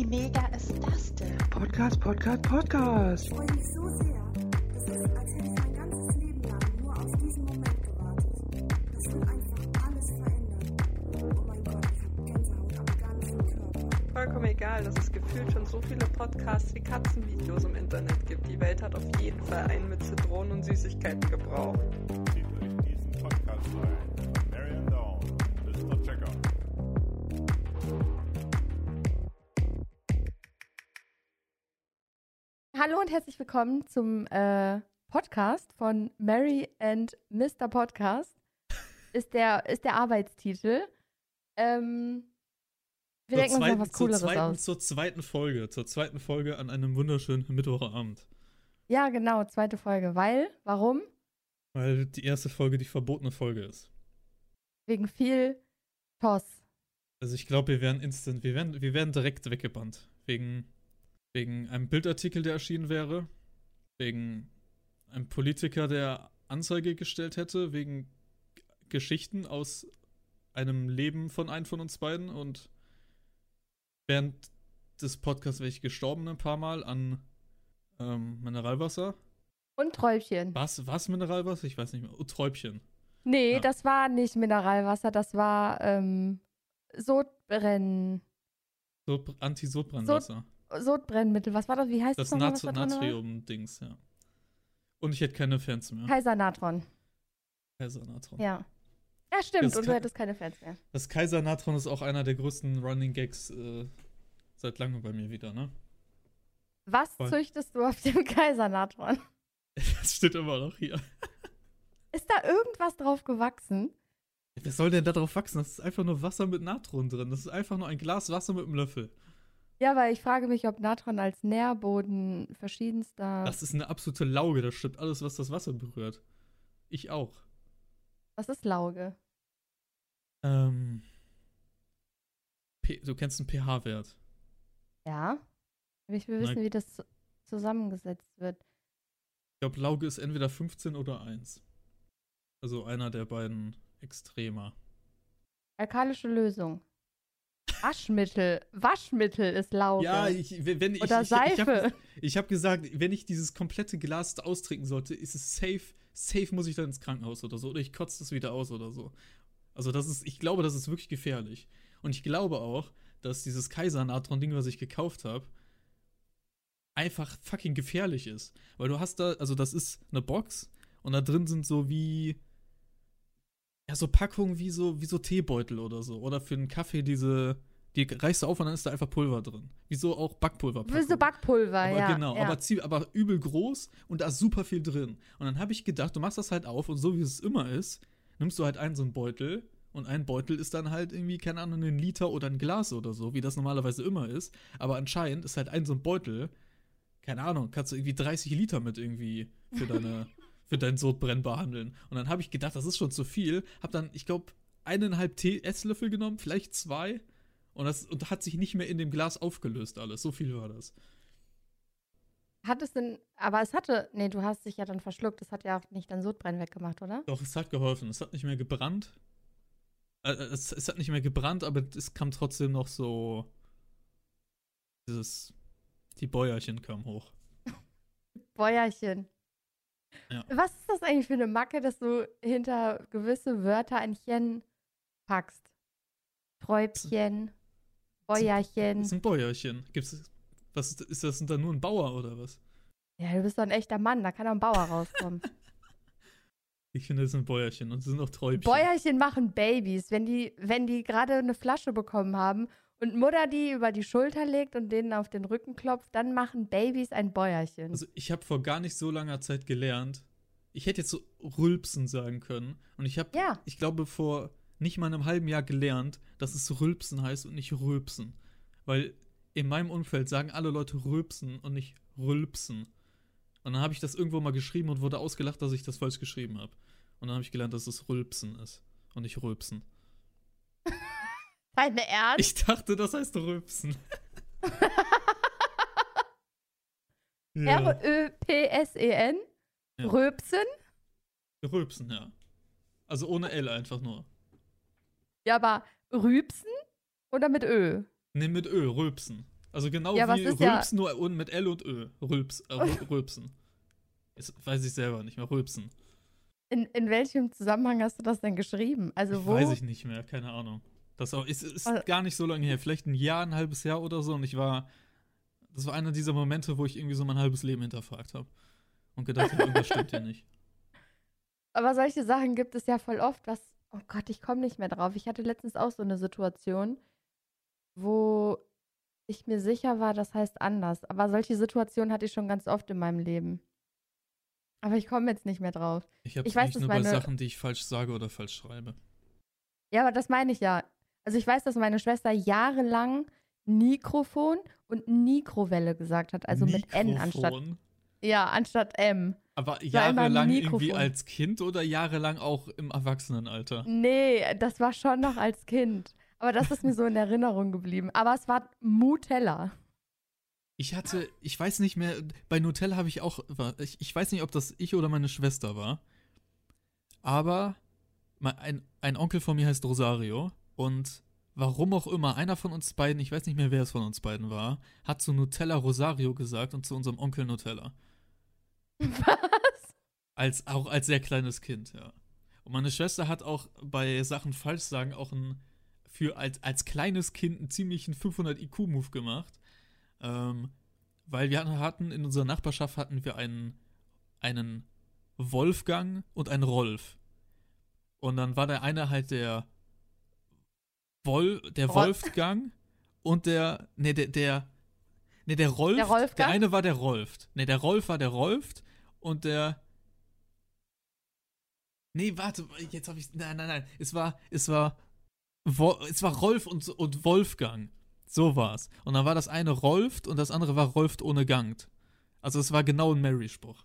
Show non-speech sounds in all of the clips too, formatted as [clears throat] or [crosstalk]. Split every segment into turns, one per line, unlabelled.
Wie mega ist das denn?
Podcast, Podcast, Podcast.
Ich freue mich so sehr. Das ist, als hätte ich mein ganzes Leben lang nur auf diesen Moment gewartet. Das will einfach alles verändern. Oh mein Gott, ich habe Gänsehaut am ganzen Körper.
Vollkommen egal, dass es gefühlt schon so viele Podcasts wie Katzenvideos im Internet gibt. Die Welt hat auf jeden Fall einen mit Zitronen und Süßigkeiten gebraucht.
Zieht euch diesen Podcast rein.
Hallo und herzlich willkommen zum äh, Podcast von Mary and Mr. Podcast. Ist der, ist der Arbeitstitel. Ähm, wir denken uns noch was
zur,
Cooleres
zweiten,
aus.
zur zweiten Folge, zur zweiten Folge an einem wunderschönen Mittwochabend.
Ja, genau, zweite Folge. Weil, warum?
Weil die erste Folge die verbotene Folge ist.
Wegen viel Toss.
Also ich glaube, wir werden instant, wir werden, wir werden direkt weggebannt. Wegen, wegen einem Bildartikel, der erschienen wäre. Wegen einem Politiker, der Anzeige gestellt hätte. Wegen Geschichten aus einem Leben von einem von uns beiden. Und während des Podcasts wäre ich gestorben ein paar Mal an ähm, Mineralwasser.
Und Träubchen.
Was, was Mineralwasser? Ich weiß nicht mehr. Oh, Träubchen.
Nee,
Ja.
das war nicht Mineralwasser, das war ähm, Sodbrenn,
So, Anti-Sodbrennwasser.
Sodbrennmittel. Was war das? Wie heißt
Das
das
Nat
was?
Natrium-Dings, ja. Und ich hätte keine Fans mehr.
Kaisernatron.
Kaisernatron.
Ja. Ja, stimmt.
Das
Und du hättest keine Fans mehr.
Das Kaisernatron ist auch einer der größten Running Gags äh, seit langem bei mir wieder, ne?
Was
Voll.
züchtest du auf dem [laughs] Kaisernatron? [laughs]
Das steht immer noch hier.
Ist da irgendwas drauf gewachsen?
Wer soll denn da drauf wachsen? Das ist einfach nur Wasser mit Natron drin. Das ist einfach nur ein Glas Wasser mit einem Löffel.
Ja, weil ich frage mich, ob Natron als Nährboden verschiedenster.
Das ist eine absolute Lauge. Das stimmt alles, was das Wasser berührt. Ich auch.
Was ist Lauge?
Ähm. P du kennst einen pH-Wert.
Ja. Ich will wissen, wie das zu- zusammengesetzt wird.
Ich glaube, Lauge ist entweder 15 oder 1. Also einer der beiden Extremer.
Alkalische Lösung. Waschmittel. Waschmittel ist Lauge.
Ja, ich, wenn ich.
Oder
ich, ich, ich
Seife.
habe ich hab gesagt, wenn ich dieses komplette Glas austrinken sollte, ist es safe. Safe muss ich dann ins Krankenhaus oder so. Oder ich kotze das wieder aus oder so. Also, das ist, ich glaube, das ist wirklich gefährlich. Und ich glaube auch, dass dieses Kaisernatron-Ding, was ich gekauft habe, einfach fucking gefährlich ist. Weil du hast da, also, das ist eine Box und da drin sind so wie. Ja, so Packungen wie so, wie so Teebeutel oder so. Oder für einen Kaffee diese. Die reißt du auf und dann ist da einfach Pulver drin. Wieso auch Backpulver.
Wie so Backpulver,
Aber
ja.
genau,
ja.
aber, aber übel groß und da ist super viel drin. Und dann habe ich gedacht, du machst das halt auf und so wie es immer ist, nimmst du halt einen so einen Beutel und ein Beutel ist dann halt irgendwie, keine Ahnung, ein Liter oder ein Glas oder so, wie das normalerweise immer ist. Aber anscheinend ist halt ein so ein Beutel, keine Ahnung, kannst du irgendwie 30 Liter mit irgendwie für deine, [laughs] für dein Sodbrennen behandeln. Und dann habe ich gedacht, das ist schon zu viel. Hab dann, ich glaube, eineinhalb Tee Esslöffel genommen, vielleicht zwei. Und das und hat sich nicht mehr in dem Glas aufgelöst alles. So viel war das.
Hat es denn, aber es hatte, nee, du hast dich ja dann verschluckt. Das hat ja auch nicht dein Sodbrennen weggemacht, oder?
Doch, es hat geholfen. Es hat nicht mehr gebrannt. Äh, äh, es, es hat nicht mehr gebrannt, aber es kam trotzdem noch so. Dieses. Die Bäuerchen kamen hoch. [laughs]
Bäuerchen.
Ja.
Was ist das eigentlich für eine Macke, dass du hinter gewisse Wörter ein Chen packst? Träubchen, Bäuerchen.
Das ist ein Bäuerchen. Gibt's. Was ist, ist das denn da nur ein Bauer oder was?
Ja, du bist doch ein echter Mann, da kann doch ein Bauer rauskommen. [laughs]
Ich finde, das sind Bäuerchen und es sind auch Träubchen.
Bäuerchen machen Babys, wenn die, wenn die gerade eine Flasche bekommen haben und Mutter die über die Schulter legt und denen auf den Rücken klopft, dann machen Babys ein Bäuerchen.
Also, ich habe vor gar nicht so langer Zeit gelernt. Ich hätte jetzt so Rülpsen sagen können. Und ich habe,
Ja.
ich glaube, vor nicht mal einem halben Jahr gelernt, dass es Rülpsen heißt und nicht Rülpsen. Weil in meinem Umfeld sagen alle Leute Rülpsen und nicht Rülpsen. Und dann habe ich das irgendwo mal geschrieben und wurde ausgelacht, dass ich das falsch geschrieben habe. Und dann habe ich gelernt, dass es Rülpsen ist und nicht Rülpsen. [laughs]
Deine Ernst?
Ich dachte, das heißt Rülpsen. [laughs]
R-Ö-P-S-E-N?
Ja.
Röpsen?
Rülpsen, ja. Also ohne L einfach nur.
Ja, aber Rübsen oder mit Ö?
Ne, mit Ö, Rülpsen. Also genau
Ja,
wie
ist ja-
nur und mit L und Ö. Rülps, äh, Rü- [laughs] Rülpsen. Das weiß ich selber nicht mehr. Rülpsen.
In, in welchem Zusammenhang hast du das denn geschrieben? Also wo?
Weiß ich nicht mehr, keine Ahnung. Das auch, ist, ist
Also-
gar nicht so lange her. Vielleicht ein Jahr, ein halbes Jahr oder so. Und ich war. Das war einer dieser Momente, wo ich irgendwie so mein halbes Leben hinterfragt habe. Und gedacht habe, irgendwas stimmt hier [laughs] nicht.
Aber solche Sachen gibt es ja voll oft, was, oh Gott, ich komme nicht mehr drauf. Ich hatte letztens auch so eine Situation, wo ich mir sicher war, das heißt anders. Aber solche Situationen hatte ich schon ganz oft in meinem Leben. Aber ich komme jetzt nicht mehr drauf.
Ich habe nicht
dass
nur bei
meine-
Sachen, die ich falsch sage oder falsch schreibe.
Ja, aber das meine ich ja. Also ich weiß, dass meine Schwester jahrelang Mikrofon und Mikrowelle gesagt hat. Also mit N anstatt,
Mikrofon.
ja, anstatt M.
Aber jahrelang irgendwie als Kind oder jahrelang auch im Erwachsenenalter?
Nee, das war schon noch als Kind. Aber das ist mir so in Erinnerung geblieben. Aber es war Mutella.
Ich hatte, ich weiß nicht mehr, bei Nutella habe ich auch, ich, ich weiß nicht, ob das ich oder meine Schwester war, aber ein, ein Onkel von mir heißt Rosario und warum auch immer, einer von uns beiden, ich weiß nicht mehr, wer es von uns beiden war, hat zu Nutella Rosario gesagt und zu unserem Onkel Nutella.
Was?
Als, auch als sehr kleines Kind, ja. Und meine Schwester hat auch bei Sachen falsch sagen auch ein, für als, als kleines Kind einen ziemlichen 500 IQ-Move gemacht. Ähm, weil wir hatten in unserer Nachbarschaft hatten wir einen, einen Wolfgang und einen Rolf. Und dann war der eine halt der Wol, der
Ro-
Wolfgang und der, ne, der, der, ne, der Rolf,
Der Rolfgang?
der eine war der Rolf. Ne, der Rolf war der Rolf und der, Nee, warte, jetzt habe ich. Nein, nein, nein. Es war, es war, es war Rolf und, und Wolfgang. So war's. Und dann war das eine Rolft und das andere war Rolft ohne Gangt. Also es war genau ein Mary-Spruch.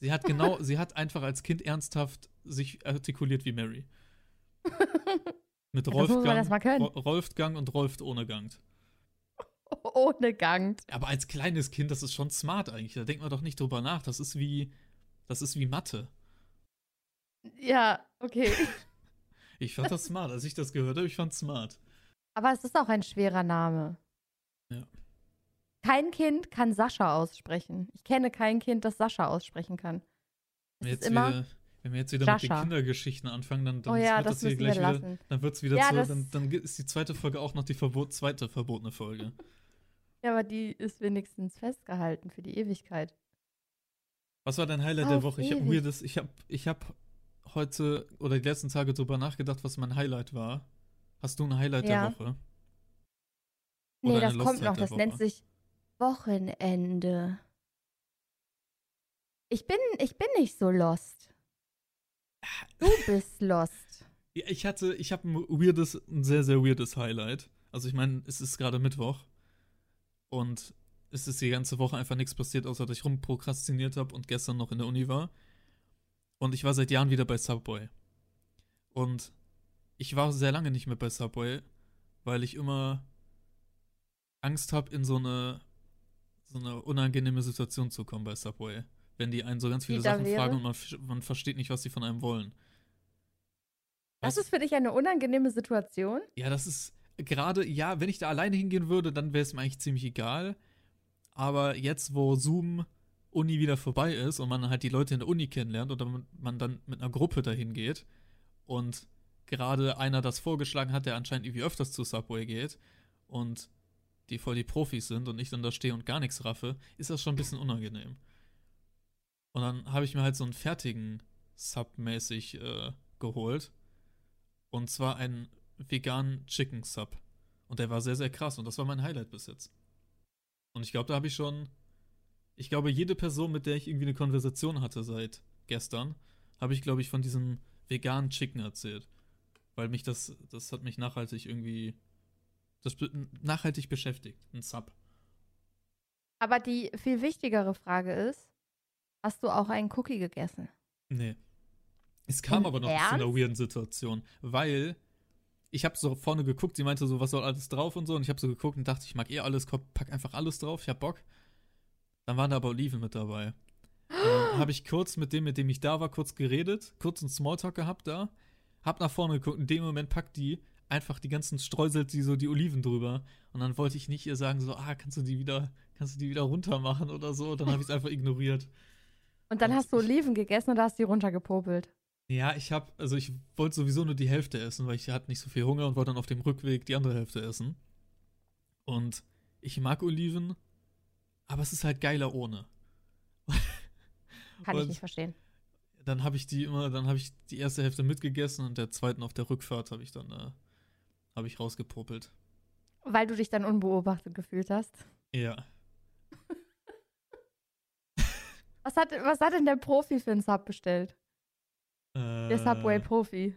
Sie hat genau, [laughs] sie hat einfach als Kind ernsthaft sich artikuliert wie Mary. [laughs] Mit Rolfgang, Rolfgang und Rolft ohne Gangt. [laughs]
Ohne Gang.
Aber als kleines Kind, das ist schon smart eigentlich. Da denkt man doch nicht drüber nach. Das ist wie, das ist wie Mathe.
Ja, okay. [laughs]
Ich fand das smart. Als ich das gehört habe, ich fand smart.
Aber es ist auch ein schwerer Name.
Ja.
Kein Kind kann Sascha aussprechen. Ich kenne kein Kind, das Sascha aussprechen kann. Es
wir
ist
jetzt
immer.
wieder, wenn wir jetzt wieder mit
Jascha.
den Kindergeschichten anfangen, dann, dann
oh ja,
wird
das
das hier gleich wieder, dann wird's wieder
Ja,
zu,
das-
dann, dann ist die zweite Folge auch noch die Verbot, zweite verbotene Folge.
Ja, aber die ist wenigstens festgehalten für die Ewigkeit.
Was war dein Highlight der
Auf
Woche? Ich habe
ewig.
weirdes, ich habe ich hab heute oder die letzten Tage drüber nachgedacht, was mein Highlight war. Hast du ein Highlight
Ja.
der Woche?
Nee,
Oder
das
eine
kommt noch.
der
Das nennt
Woche?
sich Wochenende. Ich bin, ich bin nicht so lost. Du bist lost. [laughs]
Ich hatte, ich habe ein weirdes, ein sehr, sehr weirdes Highlight. Also ich meine, es ist gerade Mittwoch und es ist die ganze Woche einfach nichts passiert, außer dass ich rumprokrastiniert habe und gestern noch in der Uni war. Und ich war seit Jahren wieder bei Subway. Und ich war sehr lange nicht mehr bei Subway, weil ich immer Angst habe, in so eine, so eine unangenehme Situation zu kommen bei Subway. Wenn die einen so ganz viele Sachen
wäre?
fragen und man, man versteht nicht, was sie von einem wollen.
Das
Weißt-
ist für dich eine unangenehme Situation?
ja, das ist gerade, ja, wenn ich da alleine hingehen würde, dann wäre es mir eigentlich ziemlich egal. Aber jetzt, wo Zoom Uni wieder vorbei ist und man halt die Leute in der Uni kennenlernt oder man- man dann mit einer Gruppe dahin geht und gerade einer das vorgeschlagen hat, der anscheinend irgendwie öfters zu Subway geht und die voll die Profis sind und ich dann da stehe und gar nichts raffe, ist das schon ein bisschen unangenehm. Und dann habe ich mir halt so einen fertigen Sub mäßig äh, geholt. Und zwar einen veganen Chicken Sub. Und der war sehr, sehr krass. Und das war mein Highlight bis jetzt. Und ich glaube, da habe ich schon. Ich glaube, jede Person, mit der ich irgendwie eine Konversation hatte seit gestern, habe ich, glaube ich, von diesem veganen Chicken erzählt. Weil mich das, das hat mich nachhaltig irgendwie. Das nachhaltig beschäftigt. Ein Sub.
Aber die viel wichtigere Frage ist, hast du auch einen Cookie gegessen?
Nee. Es kam
Im
aber noch zu einer
Ernst?
weirden Situation, weil ich habe so vorne geguckt, sie meinte so, was soll alles drauf und so, und ich habe so geguckt und dachte, ich mag eh alles, komm, pack einfach alles drauf, ich hab Bock. Dann waren da aber Oliven mit dabei. Dann habe ich kurz mit dem, mit dem ich da war, kurz geredet, kurz einen Smalltalk gehabt da, hab nach vorne geguckt, in dem Moment packt die einfach die ganzen Streusel, die so die Oliven drüber. Und dann wollte ich nicht ihr sagen, so, ah, kannst du die wieder, kannst du die wieder runter machen oder so. Dann habe ich es einfach ignoriert.
Und dann
Und
hast du Oliven gegessen und hast die runtergepopelt.
Ja, ich habe, also ich wollte sowieso nur die Hälfte essen, weil ich hatte nicht so viel Hunger und wollte dann auf dem Rückweg die andere Hälfte essen. Und ich mag Oliven, aber es ist halt geiler ohne.
Kann ich nicht verstehen.
Dann habe ich die immer, dann habe ich die erste Hälfte mitgegessen und der zweiten auf der Rückfahrt habe ich dann, äh, habe ich rausgepopelt.
Weil du dich dann unbeobachtet gefühlt hast.
Ja.
Was hat, was hat denn der Profi für einen Sub bestellt? Der
Äh,
Subway-Profi.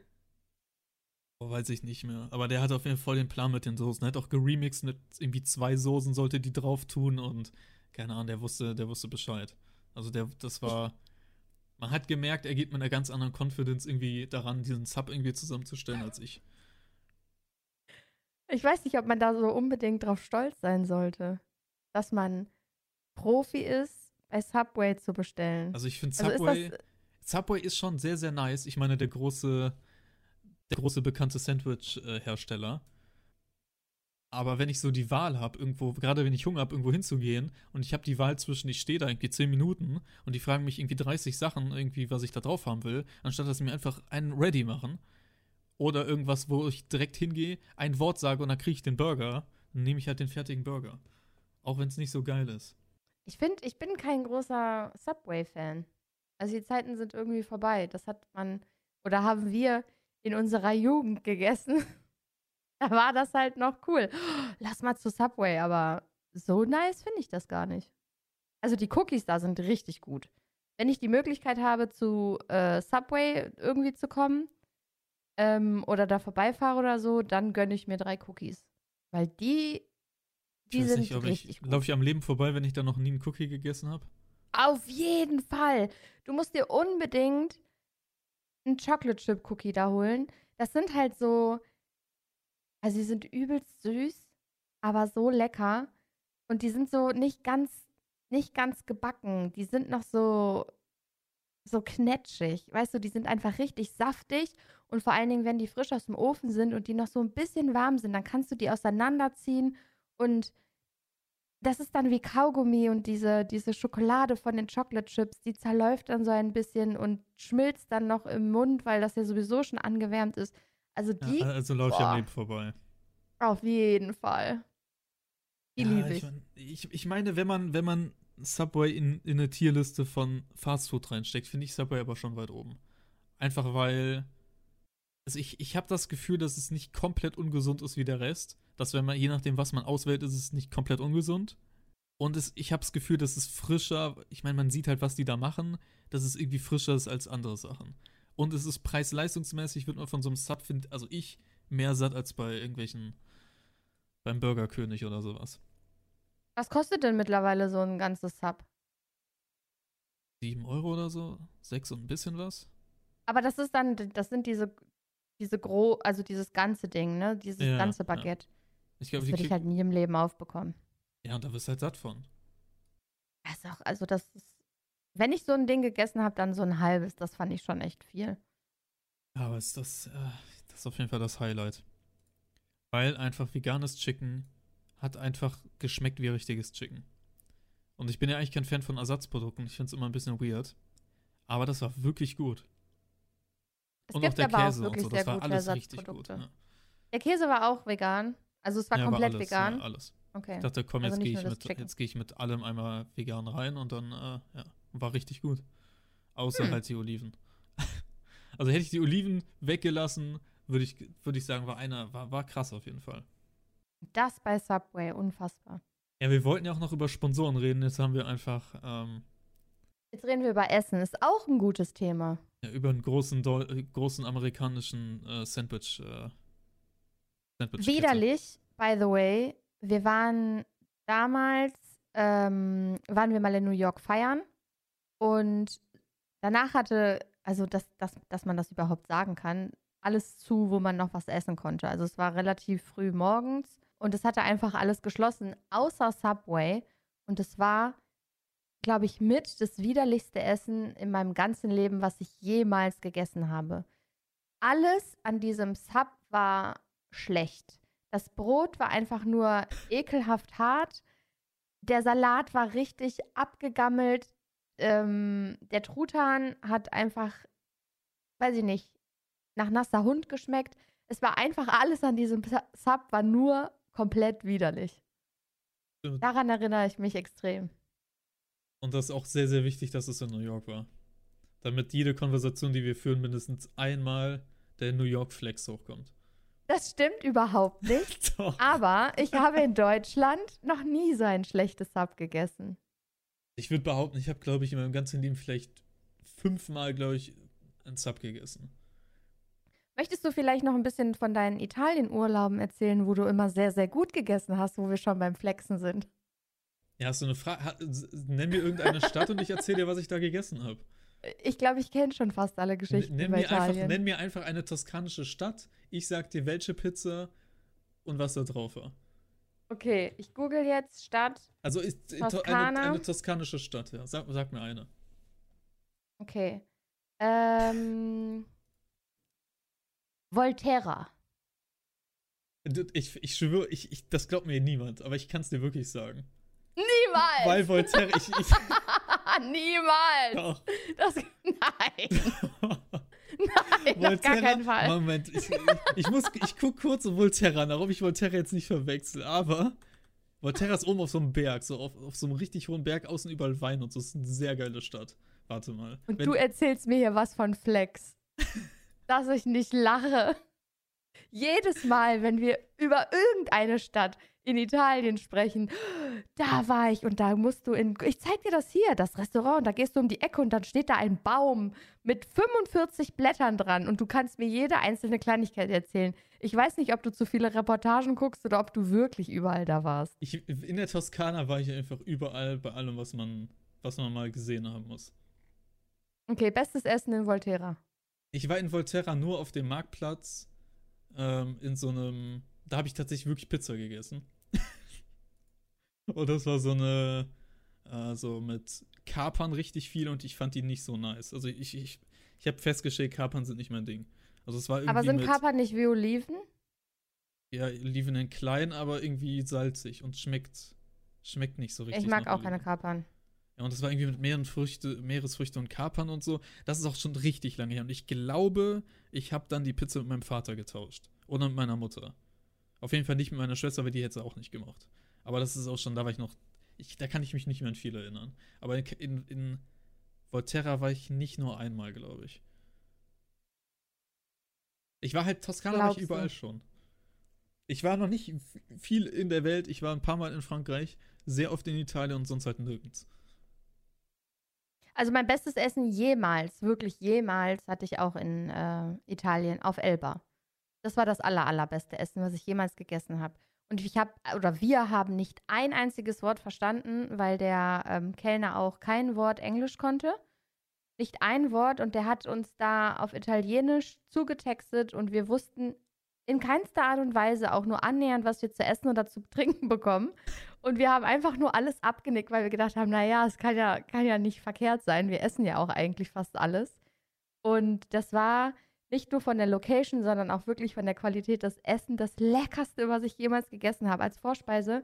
Oh, weiß ich nicht mehr. Aber der hat auf jeden Fall den Plan mit den Soßen. Er hat auch geremixed mit irgendwie zwei Soßen, sollte die drauf tun und keine Ahnung, der wusste, der wusste Bescheid. Also der, das war. Man hat gemerkt, er geht mit einer ganz anderen Confidence irgendwie daran, diesen Sub irgendwie zusammenzustellen als ich.
Ich weiß nicht, ob man da so unbedingt drauf stolz sein sollte, dass man Profi ist, bei Subway zu bestellen.
Also ich finde
Also ist
Subway.
das-
Subway ist schon sehr, sehr nice. Ich meine, der große, der große bekannte Sandwich-Hersteller. Aber wenn ich so die Wahl habe, irgendwo, gerade wenn ich Hunger habe, irgendwo hinzugehen und ich habe die Wahl zwischen, ich stehe da irgendwie 10 Minuten und die fragen mich irgendwie 30 Sachen, irgendwie, was ich da drauf haben will, anstatt dass sie mir einfach einen ready machen oder irgendwas, wo ich direkt hingehe, ein Wort sage und dann kriege ich den Burger, dann nehme ich halt den fertigen Burger. Auch wenn es nicht so geil ist.
Ich finde, ich bin kein großer Subway-Fan. Also die Zeiten sind irgendwie vorbei. Das hat man, oder haben wir in unserer Jugend gegessen. [laughs] da war das halt noch cool. [gasps] Lass mal zu Subway, aber so nice finde ich das gar nicht. Also die Cookies da sind richtig gut. Wenn ich die Möglichkeit habe, zu äh, Subway irgendwie zu kommen ähm, oder da vorbeifahre oder so, dann gönne ich mir drei Cookies. Weil die, die
ich weiß
sind
nicht, ob
richtig
ich,
gut.
laufe ich am Leben vorbei, wenn ich da noch nie einen Cookie gegessen habe.
Auf jeden Fall. Du musst dir unbedingt einen Chocolate Chip Cookie da holen. Das sind halt so, also sie sind übelst süß, aber so lecker. Und die sind so nicht ganz, nicht ganz gebacken. Die sind noch so, so knetschig. Weißt du, die sind einfach richtig saftig. Und vor allen Dingen, wenn die frisch aus dem Ofen sind und die noch so ein bisschen warm sind, dann kannst du die auseinanderziehen und das ist dann wie Kaugummi und diese, diese Schokolade von den Chocolate Chips, die zerläuft dann so ein bisschen und schmilzt dann noch im Mund, weil das ja sowieso schon angewärmt ist. Also die
Ja, also laufe ich am. Leben vorbei.
auf jeden Fall. Die
Ja,
liebe ich.
mein- ich. Ich meine, wenn man, wenn man Subway in, in eine Tierliste von Fastfood reinsteckt, finde ich Subway aber schon weit oben. Einfach weil. Also ich, ich habe das Gefühl, dass es nicht komplett ungesund ist wie der Rest. Dass wenn man, je nachdem, was man auswählt, ist es nicht komplett ungesund. Und es, ich habe das Gefühl, dass es frischer, ich meine, man sieht halt, was die da machen, dass es irgendwie frischer ist als andere Sachen. Und es ist preis-leistungsmäßig, wird man von so einem Sub, find, also ich, mehr satt als bei irgendwelchen, beim Burgerkönig oder sowas.
Was kostet denn mittlerweile so ein ganzes Sub?
7 Euro oder so, 6 und ein bisschen was.
Aber das ist dann, das sind diese, diese gro, also dieses ganze Ding, ne? Dieses
Ja,
ganze
ja. Ich
Das
glaube, die
würde ich halt nie im Leben aufbekommen.
ja, und da wirst du halt satt von.
Das auch, also das ist, wenn ich so ein Ding gegessen habe, dann so ein halbes. Das fand ich schon echt viel.
Aber ist das, äh, das ist auf jeden Fall das Highlight. Weil einfach veganes Chicken hat einfach geschmeckt wie richtiges Chicken. Und ich bin ja eigentlich kein Fan von Ersatzprodukten. Ich finde es immer ein bisschen weird. Aber das war wirklich gut.
Es
und auch der
aber auch
Käse und
wirklich
so,
sehr
das war alles richtig gut. Ja.
Der Käse war auch vegan. Also es war
Ja,
komplett
alles,
vegan.
Ja, alles.
Okay.
Ich dachte, komm,
Also
jetzt
nicht
gehe ich, mit, jetzt geh ich mit allem einmal vegan rein und dann, äh, ja, war richtig gut. Außer
Hm.
halt die Oliven. [laughs] also hätte ich die Oliven weggelassen, würde ich, würde ich sagen, war einer, war, war krass auf jeden Fall.
Das bei Subway, unfassbar.
Ja, wir wollten ja auch noch über Sponsoren reden, jetzt haben wir einfach ähm,
Jetzt reden wir über Essen. Ist auch ein gutes Thema.
ja, über einen großen, Deu äh, großen amerikanischen äh, Sandwich. Äh, Sandwich
Widerlich, by the way. Wir waren damals, ähm, waren wir mal in New York feiern und danach hatte, also dass, dass, dass man das überhaupt sagen kann, alles zu, wo man noch was essen konnte. Also es war relativ früh morgens und es hatte einfach alles geschlossen, außer Subway. Und es war, glaube ich, mit das widerlichste Essen in meinem ganzen Leben, was ich jemals gegessen habe. Alles an diesem Sub war schlecht. Das Brot war einfach nur ekelhaft hart. Der Salat war richtig abgegammelt. Ähm, der Truthahn hat einfach, weiß ich nicht, nach nasser Hund geschmeckt. Es war einfach alles an diesem Sub, war nur komplett widerlich. Daran erinnere ich mich extrem.
Und das ist auch sehr, sehr wichtig, dass es in New York war. Damit jede Konversation, die wir führen, mindestens einmal der New York Flex hochkommt.
Das stimmt überhaupt nicht. [laughs] Aber ich habe in Deutschland noch nie so ein schlechtes Sub gegessen.
Ich würde behaupten, ich habe, glaube ich, in meinem ganzen Leben vielleicht fünfmal, glaube ich, einen Sub gegessen.
Möchtest du vielleicht noch ein bisschen von deinen Italien-Urlauben erzählen, wo du immer sehr, sehr gut gegessen hast, wo wir schon beim Flexen sind?
Ja, hast du eine Frage? Nenn mir irgendeine Stadt und ich erzähle dir, was ich da gegessen habe.
Ich glaube, ich kenne schon fast alle Geschichten
Nenn
über
mir, einfach,
Italien.
nenn mir einfach eine toskanische Stadt. Ich sag dir, welche Pizza und was da drauf war.
okay, ich google jetzt Stadt.
Also ist äh, eine, eine toskanische Stadt, ja. Sag, sag mir eine.
Okay. Ähm. Volterra.
Ich, ich schwöre, ich, ich, das glaubt mir niemand, aber ich kann es dir wirklich sagen.
Niemals!
Weil Voltaire, ich, ich, [laughs]
Niemals!
doch.
Das, nein! [laughs] Nein, auf gar keinen Fall.
Moment, ich, ich, ich muss, ich guck kurz Volterra nach, ob ich Volterra jetzt nicht verwechsel, aber Volterra ist oben auf so einem Berg, so auf, auf so einem richtig hohen Berg, außen überall Wein und so, ist eine sehr geile Stadt. Warte mal.
Und
Wenn-
du erzählst mir hier was von Flex. [laughs] Dass ich nicht lache. Jedes Mal, wenn wir über irgendeine Stadt in Italien sprechen, da war ich und da musst du in. Ich zeig dir das hier, das Restaurant, da gehst du um die Ecke und dann steht da ein Baum mit 45 Blättern dran und du kannst mir jede einzelne Kleinigkeit erzählen. Ich weiß nicht, ob du zu viele Reportagen guckst oder ob du wirklich überall da warst.
ich, in der Toskana war ich einfach überall bei allem, was man, was man mal gesehen haben muss.
Okay, bestes Essen in Volterra.
Ich war in Volterra nur auf dem Marktplatz, ähm, in so einem, da habe ich tatsächlich wirklich Pizza gegessen. [laughs] und das war so eine, äh, so mit Kapern richtig viel und ich fand die nicht so nice. Also ich, ich, ich habe festgestellt, Kapern sind nicht mein Ding. Also es war irgendwie
Aber sind
mit,
Kapern nicht wie Oliven?
ja, liefen in klein, aber irgendwie salzig und schmeckt, schmeckt nicht so richtig.
Ich mag auch keine
Oliven.
Kapern.
Ja, und das war irgendwie mit mehreren Früchte, Meeresfrüchte und Kapern und so. Das ist auch schon richtig lange her. Und ich glaube, ich habe dann die Pizza mit meinem Vater getauscht. Oder mit meiner Mutter. Auf jeden Fall nicht mit meiner Schwester, weil die hätte es auch nicht gemacht. Aber das ist auch schon, da war ich noch. Ich, da kann ich mich nicht mehr an viel erinnern. Aber in, in, Volterra war ich nicht nur einmal, glaube ich. Ich war halt, Toskana war ich
du?
überall schon. Ich war noch nicht viel in der Welt. Ich war ein paar Mal in Frankreich, sehr oft in Italien und sonst halt nirgends.
Also mein bestes Essen jemals, wirklich jemals, hatte ich auch in äh, Italien auf Elba. Das war das aller, allerbeste Essen, was ich jemals gegessen habe. Und ich habe, oder wir haben nicht ein einziges Wort verstanden, weil der ähm, Kellner auch kein Wort Englisch konnte. Nicht ein Wort und der hat uns da auf Italienisch zugetextet und wir wussten in keinster Art und Weise auch nur annähernd, was wir zu essen oder zu trinken [laughs] bekommen. Und wir haben einfach nur alles abgenickt, weil wir gedacht haben, naja, es kann ja, kann ja nicht verkehrt sein. Wir essen ja auch eigentlich fast alles. Und das war nicht nur von der Location, sondern auch wirklich von der Qualität des Essen das leckerste, was ich jemals gegessen habe. Als Vorspeise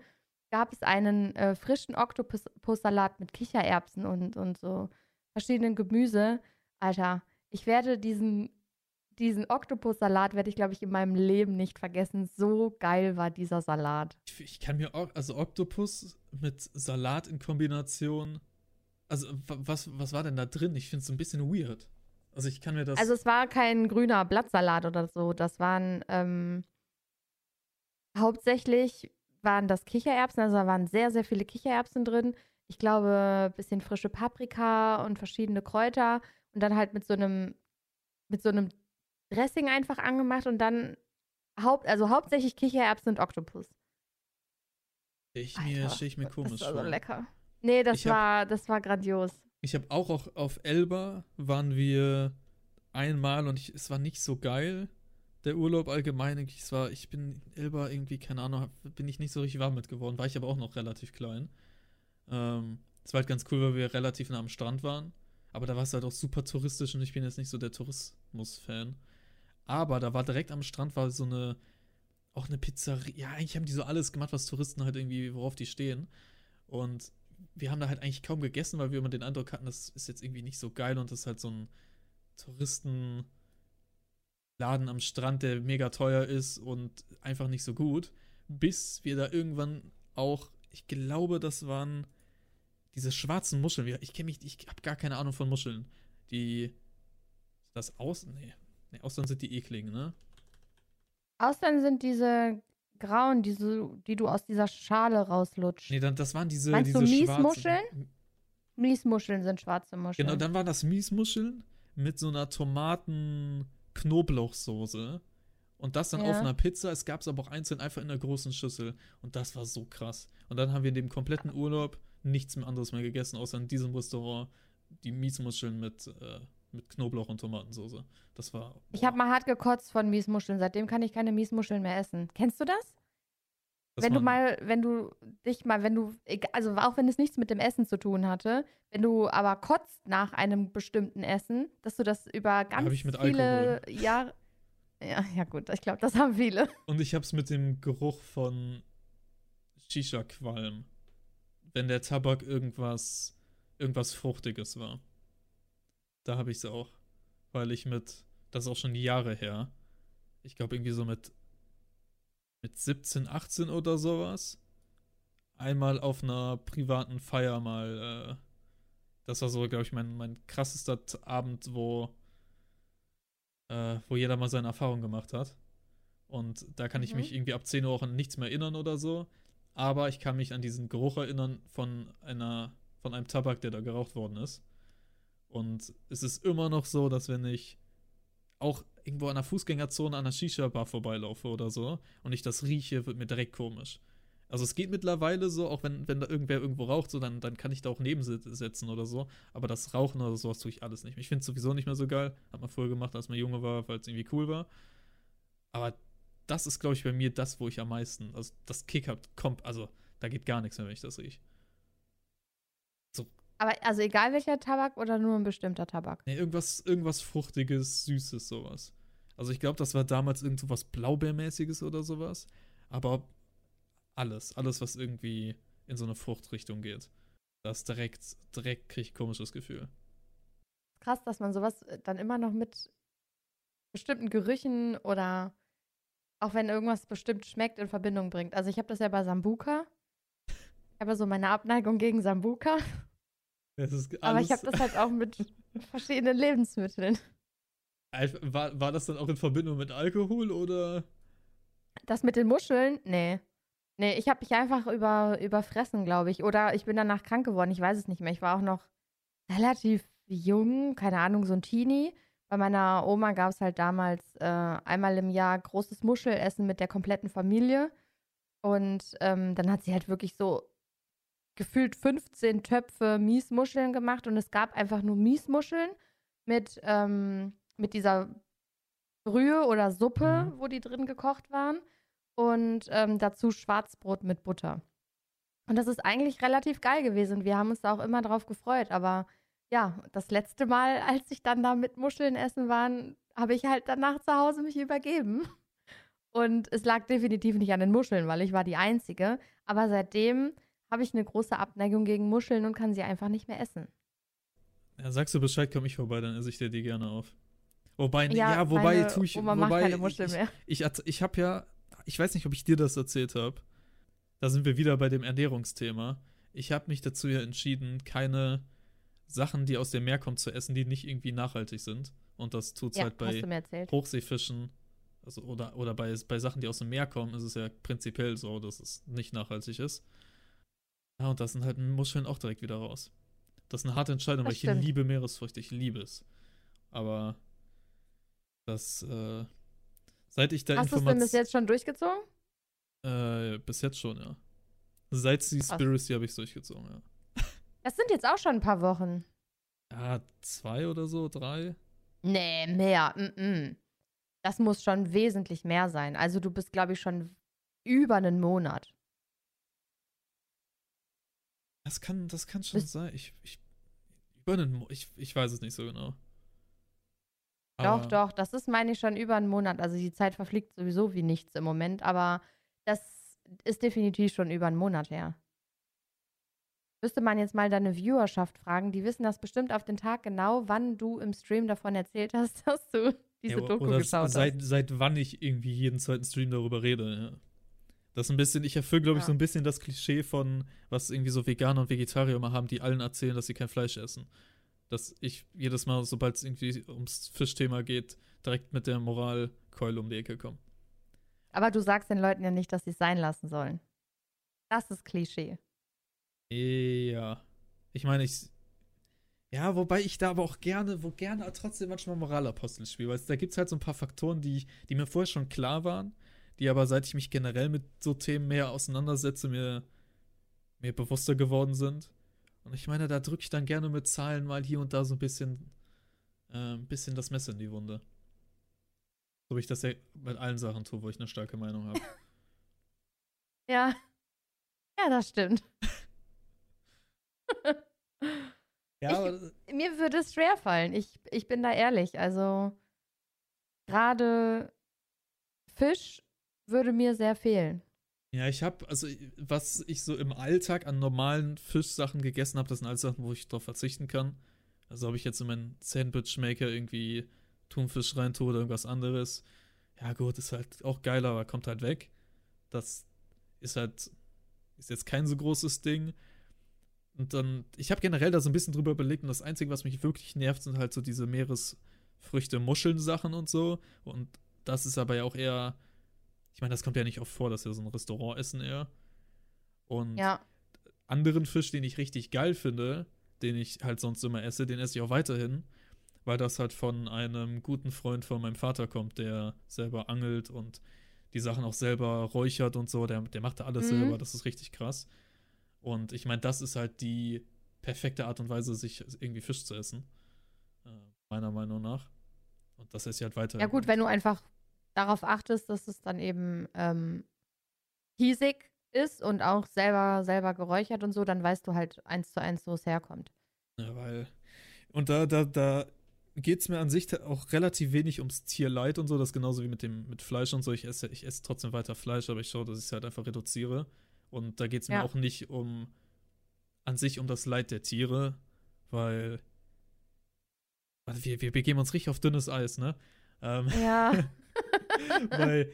gab es einen äh, frischen Oktopussalat mit Kichererbsen und, und so verschiedenen Gemüse. Alter, ich werde diesen, diesen Oktopussalat, werde ich, glaube ich, in meinem Leben nicht vergessen. So geil war dieser Salat.
Ich, ich kann mir auch, also Oktopus mit Salat in Kombination. Also, wa- was, was war denn da drin? Ich finde es ein bisschen weird. Also, ich kann mir das.
Also es war kein grüner Blattsalat oder so. Das waren ähm, hauptsächlich waren das Kichererbsen, also da waren sehr, sehr viele Kichererbsen drin. Ich glaube, ein bisschen frische Paprika und verschiedene Kräuter und dann halt mit so einem, mit so einem Dressing einfach angemacht und dann haupt, also hauptsächlich Kichererbsen und Oktopus.
ich mir,
Alter,
ich mir komisch
das war so
vor.
lecker. Nee, das
Ich hab-
war, das war grandios.
Ich habe auch, auch auf Elba waren wir einmal und ich, es war nicht so geil. Der Urlaub allgemein, ich, war, ich bin Elba irgendwie, keine Ahnung, hab- bin ich nicht so richtig warm mit geworden, war ich aber auch noch relativ klein. Ähm, es war halt ganz cool, weil wir relativ nah am Strand waren. Aber da war es halt auch super touristisch und ich bin jetzt nicht so der Tourismus-Fan. Aber da war direkt am Strand war so eine auch eine Pizzeria. Ja, eigentlich haben die so alles gemacht, was Touristen halt irgendwie, worauf die stehen. Und wir haben da halt eigentlich kaum gegessen, weil wir immer den Eindruck hatten, das ist jetzt irgendwie nicht so geil und das ist halt so ein Touristenladen am Strand, der mega teuer ist und einfach nicht so gut. Bis wir da irgendwann auch, ich glaube, das waren diese schwarzen Muscheln. Ich kenne mich, ich habe gar keine Ahnung von Muscheln. Die, das aus? Nee. Nee, Austern sind die ekligen, ne?
Austern sind diese grauen, diese, die du aus dieser Schale rauslutscht.
Nee, dann, das waren diese,
Meinst du
diese
Miesmuscheln?
schwarzen.
Miesmuscheln sind schwarze Muscheln.
Genau, dann waren das Miesmuscheln mit so einer Tomaten-Knoblauchsoße. Und das dann
Ja.
auf einer Pizza. Es gab es aber auch einzeln einfach in einer großen Schüssel. Und das war so krass. Und dann haben wir in dem kompletten Urlaub nichts mehr anderes mehr gegessen, außer in diesem Restaurant die Miesmuscheln mit, äh, mit Knoblauch und Tomatensoße. Das war.
Ich habe mal hart gekotzt von Miesmuscheln. Seitdem kann ich keine Miesmuscheln mehr essen. Kennst du das?
das
wenn du mal, wenn du dich mal, wenn du, also auch wenn es nichts mit dem Essen zu tun hatte, wenn du aber kotzt nach einem bestimmten Essen, dass du das über ganz
ich mit
viele Jahre. Ja, ja gut, ich glaube, das haben viele.
Und ich hab's mit dem Geruch von Shisha-Qualm. Wenn der Tabak irgendwas, irgendwas Fruchtiges war. Da habe ich's auch. Weil ich mit, das ist auch schon Jahre her. Ich glaube irgendwie so mit, mit 17, 18 oder sowas. Einmal auf einer privaten Feier mal, äh, das war so, glaube ich, mein, mein krassester Abend, wo, äh, wo jeder mal seine Erfahrung gemacht hat. Und da kann ich
Mhm.
mich irgendwie ab 10 Uhr auch an nichts mehr erinnern oder so. Aber ich kann mich an diesen Geruch erinnern von einer, von einem Tabak, der da geraucht worden ist. Und es ist immer noch so, dass wenn ich auch irgendwo an der Fußgängerzone an der Shisha-Bar vorbeilaufe oder so und ich das rieche, wird mir direkt komisch. Also es geht mittlerweile so, auch wenn, wenn da irgendwer irgendwo raucht, so, dann, dann kann ich da auch nebensitzen oder so. Aber das Rauchen oder sowas tue ich alles nicht. Ich finde es sowieso nicht mehr so geil. Hat man früher gemacht, als man junge war, weil es irgendwie cool war. Aber das ist, glaube ich, bei mir das, wo ich am meisten, also das Kick hat, kommt, also da geht gar nichts mehr, wenn ich das rieche.
Aber also egal welcher Tabak oder nur ein bestimmter Tabak.
Nee, irgendwas, irgendwas Fruchtiges, Süßes, sowas. Also ich glaube, das war damals irgend so was Blaubeermäßiges oder sowas. Aber alles, alles, was irgendwie in so eine Fruchtrichtung geht. Das direkt, direkt kriege ich komisches Gefühl.
Krass, dass man sowas äh, dann immer noch mit bestimmten Gerüchen oder auch wenn irgendwas bestimmt schmeckt, in Verbindung bringt. Also ich habe das ja bei Sambuka. Ich habe so meine Abneigung gegen Sambuka. Aber ich habe das halt auch mit [laughs] verschiedenen Lebensmitteln.
War, war das dann auch in Verbindung mit Alkohol oder?
Das mit den Muscheln? Nee. Nee, ich habe mich einfach über, überfressen, glaube ich. Oder ich bin danach krank geworden. Ich weiß es nicht mehr. Ich war auch noch relativ jung, keine Ahnung, so ein Teenie. Bei meiner Oma gab es halt damals äh, einmal im Jahr großes Muschelessen mit der kompletten Familie. Und ähm, dann hat sie halt wirklich so gefühlt 15 Töpfe Miesmuscheln gemacht. Und es gab einfach nur Miesmuscheln mit, ähm, mit dieser Brühe oder Suppe,
Mhm.
wo die drin gekocht waren. Und ähm, dazu Schwarzbrot mit Butter. Und das ist eigentlich relativ geil gewesen. Wir haben uns da auch immer drauf gefreut. Aber ja, das letzte Mal, [laughs] als ich dann da mit Muscheln essen war, habe ich halt danach zu Hause mich übergeben. Und es lag definitiv nicht an den Muscheln, weil ich war die Einzige. Aber seitdem habe ich eine große Abneigung gegen Muscheln und kann sie einfach nicht mehr essen.
Ja, sagst du Bescheid, komm ich vorbei, dann esse ich dir die gerne auf. Wobei,
Ja,
ja, wobei
meine
tue ich.
Oma
wobei
macht keine
ich-
Muscheln
ich,
mehr.
Ich, ich, ich habe ja, ich weiß nicht, ob ich dir das erzählt habe. Da sind wir wieder bei dem Ernährungsthema. Ich habe mich dazu ja entschieden, keine Sachen, die aus dem Meer kommen, zu essen, die nicht irgendwie nachhaltig sind. Und das tut's
Ja,
halt bei. Hochseefischen, also oder, oder bei, bei Sachen, die aus dem Meer kommen, ist es ja prinzipiell so, dass es nicht nachhaltig ist. Ja, und das sind halt Muscheln auch direkt wieder raus. Das ist eine harte Entscheidung,
Das
weil ich
stimmt.
liebe Meeresfrüchte, ich liebe es. Aber das, äh, seit ich da
Hast du es denn bis jetzt schon durchgezogen?
Äh, bis jetzt schon, ja. Seit Seaspiracy habe ich es durchgezogen, ja.
Das sind jetzt auch schon ein paar Wochen.
Ja, zwei oder so, drei.
Nee, mehr. Mm -mm. Das muss schon wesentlich mehr sein. Also du bist, glaube ich, schon über einen Monat.
Das kann, das kann schon sein. Ich, ich, über einen ich, ich weiß es nicht so genau.
Doch,
Aber-
doch, das ist, meine ich, schon über einen Monat. Also die Zeit verfliegt sowieso wie nichts im Moment, aber das ist definitiv schon über einen Monat her. Müsste man jetzt mal deine Viewerschaft fragen, die wissen das bestimmt auf den Tag genau, wann du im Stream davon erzählt hast, [laughs] dass du diese
Ja,
Doku geschaut
seit,
hast.
seit wann ich irgendwie jeden zweiten Stream darüber rede, ja. Das ist ein bisschen, ich erfülle, glaube ich,
Ja.
so ein bisschen das Klischee von, was irgendwie so Veganer und Vegetarier immer haben, die allen erzählen, dass sie kein Fleisch essen. Dass ich jedes Mal, sobald es irgendwie ums Fischthema geht, direkt mit der Moralkeule um die Ecke komme.
Aber du sagst den Leuten ja nicht, dass sie es sein lassen sollen. Das ist Klischee.
Ja. Ich meine, ich. Ja, wobei ich da aber auch gerne, wo gerne trotzdem manchmal Moralapostel spiele, weil es- da gibt es halt so ein paar Faktoren, die, die mir vorher schon klar waren, die aber seit ich mich generell mit so Themen mehr auseinandersetze, mir, mir bewusster geworden sind. Und ich meine, da drücke ich dann gerne mit Zahlen mal hier und da so ein bisschen, äh, ein bisschen das Messer in die Wunde. So wie ich das ja mit allen Sachen tue, wo ich eine starke Meinung habe. [laughs]
Ja. Ja, das stimmt. [laughs]
ja,
Ich- Mir würde es schwer fallen. Ich, ich bin da ehrlich. Also, gerade Fisch würde mir sehr fehlen.
Ja, ich habe, also was ich so im Alltag an normalen Fischsachen gegessen habe, das sind alles Sachen, wo ich drauf verzichten kann. Also ob ich jetzt in meinen Sandwich-Maker irgendwie Thunfisch reintue oder irgendwas anderes. Ja gut, ist halt auch geil, aber kommt halt weg. Das ist halt, ist jetzt kein so großes Ding. Und dann, ich habe generell da so ein bisschen drüber überlegt und das Einzige, was mich wirklich nervt, sind halt so diese Meeresfrüchte, Muscheln-Sachen und so. Und das ist aber ja auch eher, ich meine, das kommt ja nicht oft vor, dass wir so ein Restaurant essen eher. Und
Ja.
anderen Fisch, den ich richtig geil finde, den ich halt sonst immer esse, den esse ich auch weiterhin, weil das halt von einem guten Freund von meinem Vater kommt, der selber angelt und die Sachen auch selber räuchert und so. Der, der macht da alles
Mhm.
selber, das ist richtig krass. Und ich meine, das ist halt die perfekte Art und Weise, sich irgendwie Fisch zu essen. Äh, meiner Meinung nach. Und das esse ich halt weiter.
Ja, gut, wenn du einfach darauf achtest, dass es dann eben ähm, hiesig ist und auch selber, selber geräuchert und so, dann weißt du halt eins zu eins, wo es herkommt.
Ja, weil. Und da, da, da geht es mir an sich auch relativ wenig ums Tierleid und so. Das ist genauso wie mit dem mit Fleisch und so. Ich esse, ich esse trotzdem weiter Fleisch, aber ich schaue, dass ich es halt einfach reduziere. Und da geht es mir
Ja.
auch nicht um an sich um das Leid der Tiere, weil. Also wir, wir begeben uns richtig auf dünnes Eis, ne? Ähm,
Ja. [laughs] [laughs] [laughs]
weil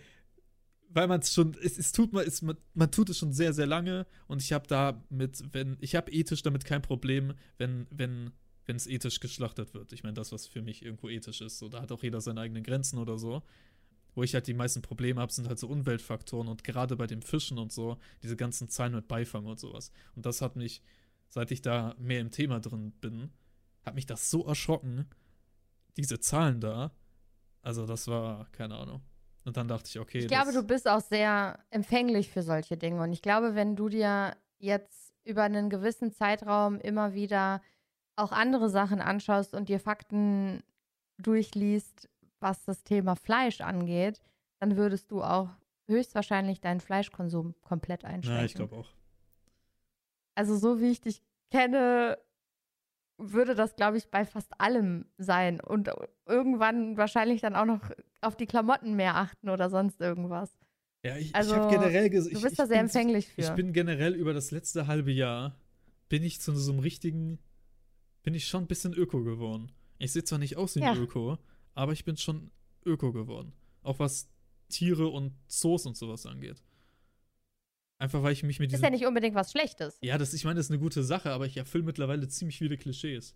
weil man es schon es, tut man, man tut es schon sehr sehr lange und ich habe da mit wenn ich habe ethisch damit kein Problem wenn wenn wenn es ethisch geschlachtet wird. Ich meine das was für mich irgendwo ethisch ist so da hat auch jeder seine eigenen Grenzen oder so. Wo ich halt die meisten Probleme habe sind halt so Umweltfaktoren und gerade bei dem Fischen und so diese ganzen Zahlen mit Beifang und sowas. Und das hat mich seit ich da mehr im Thema drin bin hat mich das so erschrocken diese Zahlen da also das war keine Ahnung und dann dachte ich, okay.
Ich glaube, du bist auch sehr empfänglich für solche Dinge. Und ich glaube, wenn du dir jetzt über einen gewissen Zeitraum immer wieder auch andere Sachen anschaust und dir Fakten durchliest, was das Thema Fleisch angeht, dann würdest du auch höchstwahrscheinlich deinen Fleischkonsum komplett einschränken.
Ja, ich glaube auch.
Also so wie ich dich kenne, würde das, glaube ich, bei fast allem sein. Und irgendwann wahrscheinlich dann auch noch auf die Klamotten mehr achten oder sonst irgendwas.
Ja, ich,
Also,
ich habe generell ges-
Du
ich,
bist
ich
da sehr
bin,
empfänglich für.
Ich bin generell über das letzte halbe Jahr bin ich zu so einem richtigen, bin ich schon ein bisschen Öko geworden. Ich sehe zwar nicht aus wie ein
Ja.
Öko, aber ich bin schon Öko geworden. Auch was Tiere und Zoos und sowas angeht. Einfach weil ich mich mit
ist
diesem.
ja nicht unbedingt was Schlechtes.
Ja, das, ich meine, das ist eine gute Sache, aber ich erfülle mittlerweile ziemlich viele Klischees.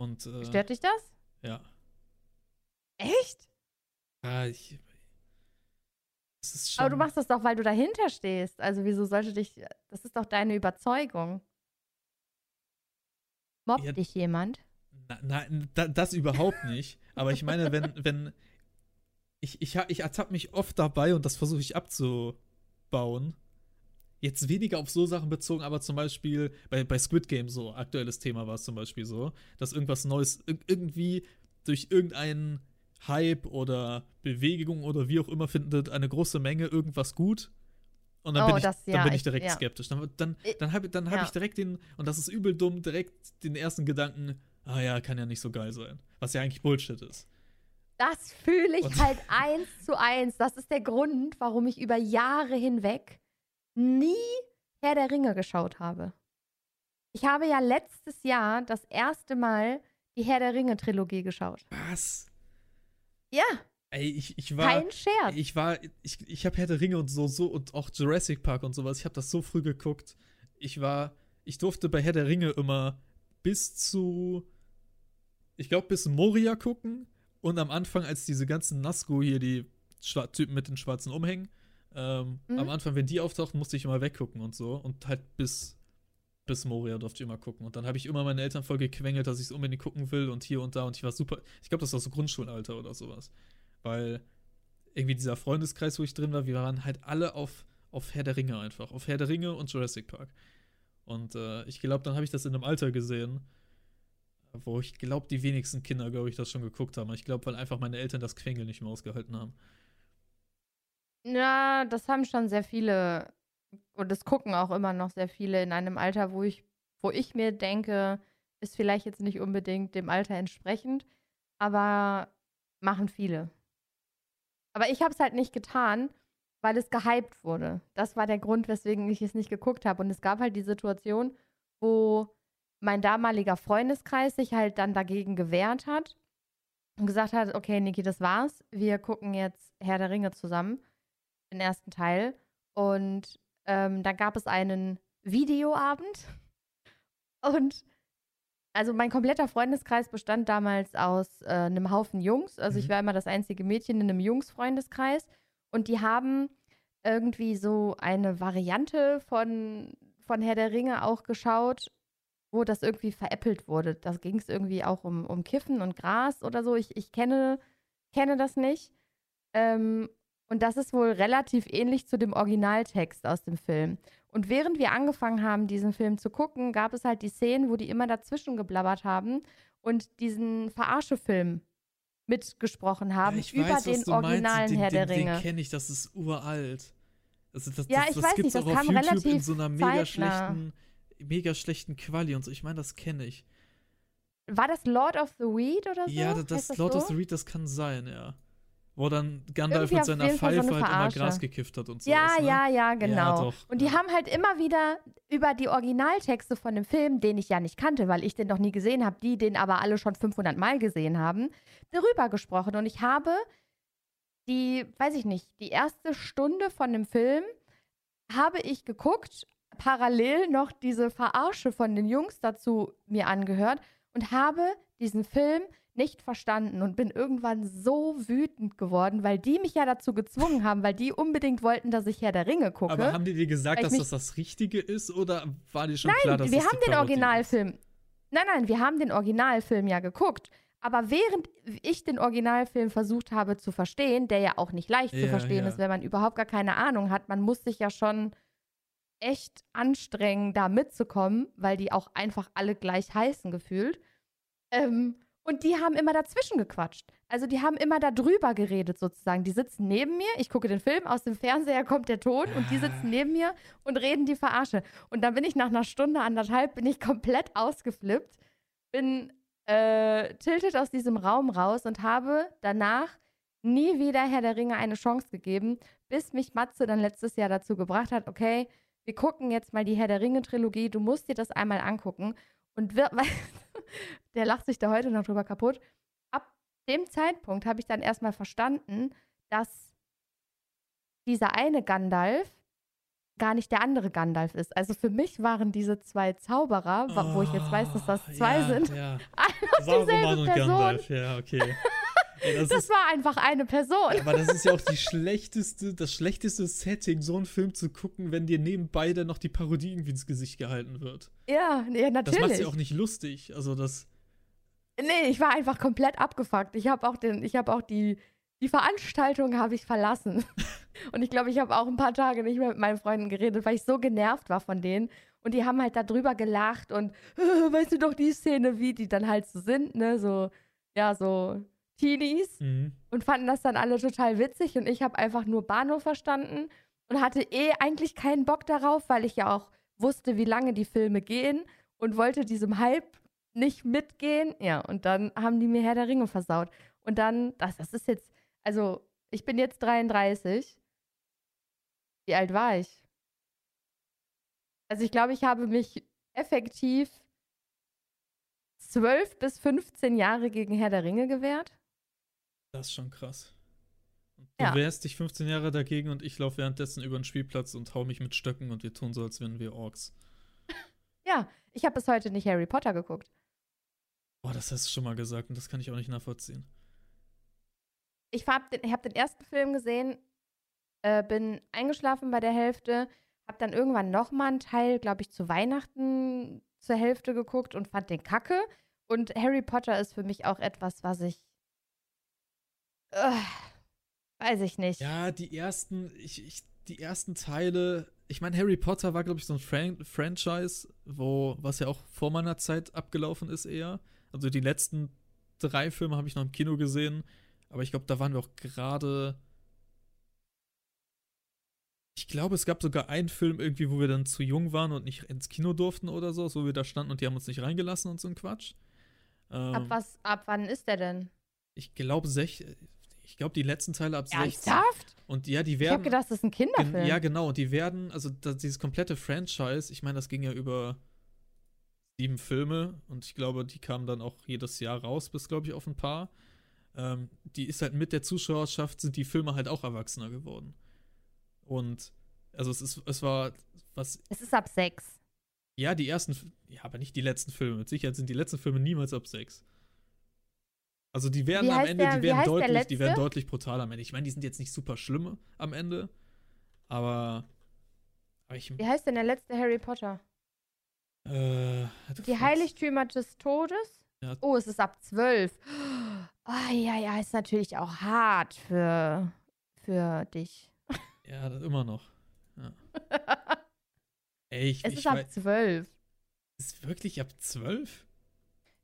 Und, äh,
Stört dich das?
ja.
Echt?
Ja, ich. Es ist schon,
Aber du machst das doch, weil du dahinter stehst. Also wieso sollte dich. Das ist doch deine Überzeugung. Mobbt
Ja.
dich jemand?
Na, nein, da, das überhaupt nicht. Aber ich meine, wenn, wenn. Ich, ich, ich ertappe mich oft dabei und das versuche ich abzubauen. Jetzt weniger auf so Sachen bezogen, aber zum Beispiel bei, bei Squid Game so, aktuelles Thema war es zum Beispiel so, dass irgendwas Neues ir- irgendwie durch irgendeinen Hype oder Bewegung oder wie auch immer findet eine große Menge irgendwas gut. Und dann
Oh,
bin ich,
das-
dann
ja,
bin ich
ich-
direkt
ja.
skeptisch. Dann, dann,
Ich-
dann habe dann hab
ja.
ich direkt den, und das ist übel dumm, direkt den ersten Gedanken, ah ja, kann ja nicht so geil sein. Was ja eigentlich Bullshit ist.
Das fühle ich
Und-
halt eins zu eins. Das ist der Grund, warum ich über Jahre hinweg nie Herr der Ringe geschaut habe. Ich habe ja letztes Jahr das erste Mal die Herr der Ringe Trilogie geschaut.
Was?
Ja,
Ey, ich, ich war.
kein Scherz.
Ich war, ich, ich habe Herr der Ringe und so, so und auch Jurassic Park und sowas. Ich habe das so früh geguckt. Ich war, ich durfte bei Herr der Ringe immer bis zu, ich glaube bis Moria gucken und am Anfang, als diese ganzen Nazgûl hier, die Schwa Typen mit den schwarzen Umhängen, ähm,
Mhm.
am Anfang, wenn die auftauchten, musste ich immer weggucken und so und halt bis bis Moria durfte ich immer gucken und dann habe ich immer meine Eltern voll gequengelt, dass ich es unbedingt gucken will und hier und da und ich war super. Ich glaube, das war so Grundschulalter oder sowas weil irgendwie dieser Freundeskreis, wo ich drin war, wir waren halt alle auf, auf Herr der Ringe einfach. Auf Herr der Ringe und Jurassic Park. Und äh, ich glaube, dann habe ich das in einem Alter gesehen, wo ich glaube, die wenigsten Kinder, glaube ich, das schon geguckt haben. Ich glaube, weil einfach meine Eltern das Quengel nicht mehr ausgehalten haben.
Ja, das haben schon sehr viele und das gucken auch immer noch sehr viele in einem Alter, wo ich, wo ich mir denke, ist vielleicht jetzt nicht unbedingt dem Alter entsprechend, aber machen viele. Aber ich habe es halt nicht getan, weil es gehypt wurde. Das war der Grund, weswegen ich es nicht geguckt habe. Und es gab halt die Situation, wo mein damaliger Freundeskreis sich halt dann dagegen gewehrt hat und gesagt hat, okay, Niki, das war's. Wir gucken jetzt Herr der Ringe zusammen, den ersten Teil. Und ähm, dann gab es einen Videoabend. [laughs] Und also mein kompletter Freundeskreis bestand damals aus äh, einem Haufen Jungs. Also ich
Mhm.
war immer das einzige Mädchen in einem Jungsfreundeskreis. Und die haben irgendwie so eine Variante von, von Herr der Ringe auch geschaut, wo das irgendwie veräppelt wurde. Da ging es irgendwie auch um, um Kiffen und Gras oder so. Ich, ich kenne, kenne das nicht. Ähm, und das ist wohl relativ ähnlich zu dem Originaltext aus dem Film. Und während wir angefangen haben, diesen Film zu gucken, gab es halt die Szenen, wo die immer dazwischen geblabbert haben und diesen Verarsche-Film mitgesprochen haben
Ja, ich
über
weiß,
den
du meinst.
originalen
den,
Herr
den,
der Ringe.
Den kenne ich, das ist uralt. Also das,
Ja,
das,
ich
das
weiß nicht, das kam
YouTube in
relativ
so einer mega
zeitnah.
schlechten, mega schlechten Quali und so. Ich meine, das kenne ich.
War das Lord of the Weed oder so?
Ja, das, das Lord
so?
of the Reed, das kann sein, ja. Wo dann Gandalf
Irgendwie
mit seiner
so
Pfeife
eine
halt immer. Gras gekifft hat und so.
Ja,
ne?
ja, ja, genau.
doch,
und die
ja.
haben halt immer wieder über die Originaltexte von dem Film, den ich ja nicht kannte, weil ich den noch nie gesehen habe, die den aber alle schon 500 Mal gesehen haben, darüber gesprochen. Und ich habe die, weiß ich nicht, die erste Stunde von dem Film habe ich geguckt, parallel noch diese Verarsche von den Jungs dazu mir angehört und habe diesen Film nicht verstanden und bin irgendwann so wütend geworden, weil die mich ja dazu gezwungen haben, weil die unbedingt wollten, dass ich Herr der Ringe gucke.
Aber haben die dir gesagt, dass das das Richtige ist oder war dir schon klar, dass
wir
das
haben den
Parodie
Originalfilm. Nein, nein, wir haben den Originalfilm ja geguckt. Aber während ich den Originalfilm versucht habe zu verstehen, der ja auch nicht leicht zu
Ja,
verstehen
ja.
ist, wenn man überhaupt gar keine Ahnung hat, man muss sich ja schon echt anstrengen, da mitzukommen, weil die auch einfach alle gleich heißen gefühlt. Ähm, und die haben immer dazwischen gequatscht. Also die haben immer da drüber geredet sozusagen. Die sitzen neben mir, ich gucke den Film, aus dem Fernseher kommt der Ton und die sitzen neben mir und reden die Verarsche. Und dann bin ich nach einer Stunde, anderthalb, bin ich komplett ausgeflippt, bin äh, tiltet aus diesem Raum raus und habe danach nie wieder Herr der Ringe eine Chance gegeben, bis mich Matze dann letztes Jahr dazu gebracht hat, okay, wir gucken jetzt mal die Herr der Ringe-Trilogie, du musst dir das einmal angucken. Und wir, [laughs] weil, der lacht sich da heute noch drüber kaputt. Ab dem Zeitpunkt habe ich dann erstmal verstanden, dass dieser eine Gandalf gar nicht der andere Gandalf ist. Also für mich waren diese zwei Zauberer, wa- wo ich jetzt weiß, dass das
Oh,
zwei
ja,
sind,
Ja. [laughs] Saruman
dieselbe Person.
Gandalf, ja, okay. [laughs] Ey, das
Das
ist,
war einfach eine Person.
aber das ist ja auch die schlechteste, das schlechteste Setting, so einen Film zu gucken, wenn dir nebenbei dann noch die Parodie irgendwie ins Gesicht gehalten wird.
Ja, ja
Das
natürlich.
macht ja auch nicht lustig. Also das.
Nee, ich war einfach komplett abgefuckt. Ich habe auch den, ich habe auch die, die Veranstaltung habe ich verlassen. [laughs] Und ich glaube, ich habe auch ein paar Tage nicht mehr mit meinen Freunden geredet, weil ich so genervt war von denen. Und die haben halt da drüber gelacht und [laughs] weißt du doch die Szene, wie die dann halt so sind, ne? So, ja, so Teenies
Mhm.
und fanden das dann alle total witzig und ich habe einfach nur Bahnhof verstanden und hatte eh eigentlich keinen Bock darauf, weil ich ja auch wusste, wie lange die Filme gehen und wollte diesem Hype nicht mitgehen. Ja, und dann haben die mir Herr der Ringe versaut. Und dann, das, das ist jetzt, also ich bin jetzt 33. Wie alt war ich? Also ich glaube, ich habe mich effektiv 12 bis 15 Jahre gegen Herr der Ringe gewehrt.
Das ist schon krass. Du
Ja.
wehrst dich 15 Jahre dagegen und ich laufe währenddessen über den Spielplatz und hau mich mit Stöcken und wir tun so, als wären wir Orks. [laughs]
Ja, ich habe bis heute nicht Harry Potter geguckt.
Boah, das hast du schon mal gesagt und das kann ich auch nicht nachvollziehen.
Ich habe den, hab den ersten Film gesehen, äh, bin eingeschlafen bei der Hälfte, habe dann irgendwann noch mal einen Teil, glaube ich, zu Weihnachten zur Hälfte geguckt und fand den kacke. Und Harry Potter ist für mich auch etwas, was ich. Äh, weiß ich nicht.
Ja, die ersten, ich, ich, die ersten Teile, ich meine, Harry Potter war, glaube ich, so ein Fran Franchise, wo, was ja auch vor meiner Zeit abgelaufen ist eher. Also die letzten drei Filme habe ich noch im Kino gesehen, aber ich glaube, da waren wir auch gerade. Ich glaube, es gab sogar einen Film irgendwie, wo wir dann zu jung waren und nicht ins Kino durften oder so, so wir da standen und die haben uns nicht reingelassen und so ein Quatsch. Ähm,
Ab was, ab wann ist der denn?
Ich glaube, ich glaube, die letzten Teile ab 16.
Ernsthaft?
Und ja, die
Ich
werden.
habe gedacht, das ist ein Kinderfilm.
ja, genau. Und die werden, also das, dieses komplette Franchise, ich meine, das ging ja über sieben Filme und ich glaube, die kamen dann auch jedes Jahr raus, bis, glaube ich, auf ein paar. Ähm, die ist halt mit der Zuschauerschaft, sind die Filme halt auch erwachsener geworden. Und, also es ist, es war, was,
Es ist ab sechs.
ja, die ersten, ja, aber nicht die letzten Filme. Mit Sicherheit sind die letzten Filme niemals ab sechs. Also die werden am Ende,
der-
die werden deutlich, die werden deutlich brutal am Ende. Ich meine, die sind jetzt nicht super schlimm am Ende, aber, aber ich,
Wie heißt denn der letzte Harry Potter?
äh,
Die Heiligtümer des Todes?
Ja.
Oh, es ist ab zwölf. Oh, ja, ja, ist natürlich auch hart für, für dich.
Ja, das immer noch. Ja. [laughs] Ey, ich,
Es
ich
ist ab
weiß,
zwölf.
ist es wirklich ab zwölf?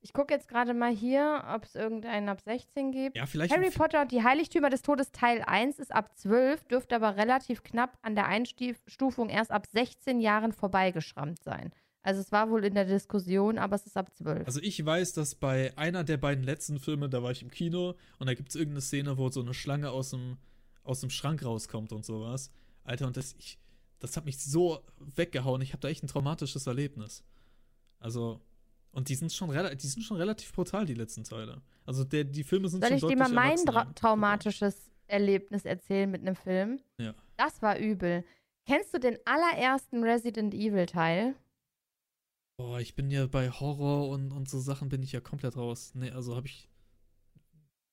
Ich gucke jetzt gerade mal hier, ob es irgendeinen ab 16 gibt.
Ja, vielleicht.
Harry Potter und die Heiligtümer des Todes Teil 1 ist ab 12, dürfte aber relativ knapp an der Einstufung erst ab 16 Jahren vorbeigeschrammt sein. Also es war wohl in der Diskussion, aber es ist ab 12.
Also ich weiß, dass bei einer der beiden letzten Filme, da war ich im Kino und da gibt es irgendeine Szene, wo so eine Schlange aus dem, aus dem Schrank rauskommt und sowas. Alter, und das, ich, das hat mich so weggehauen. Ich habe da echt ein traumatisches Erlebnis. Also, und die sind schon, die sind schon relativ brutal, die letzten Teile. Also der, die Filme sind
Soll
schon
ich dir mal mein traumatisches Erlebnis erzählen mit einem Film?
Ja.
Das war übel. Kennst du den allerersten Resident Evil Teil?
Boah, ich bin ja bei Horror und, und so Sachen bin ich ja komplett raus. Nee, also habe ich.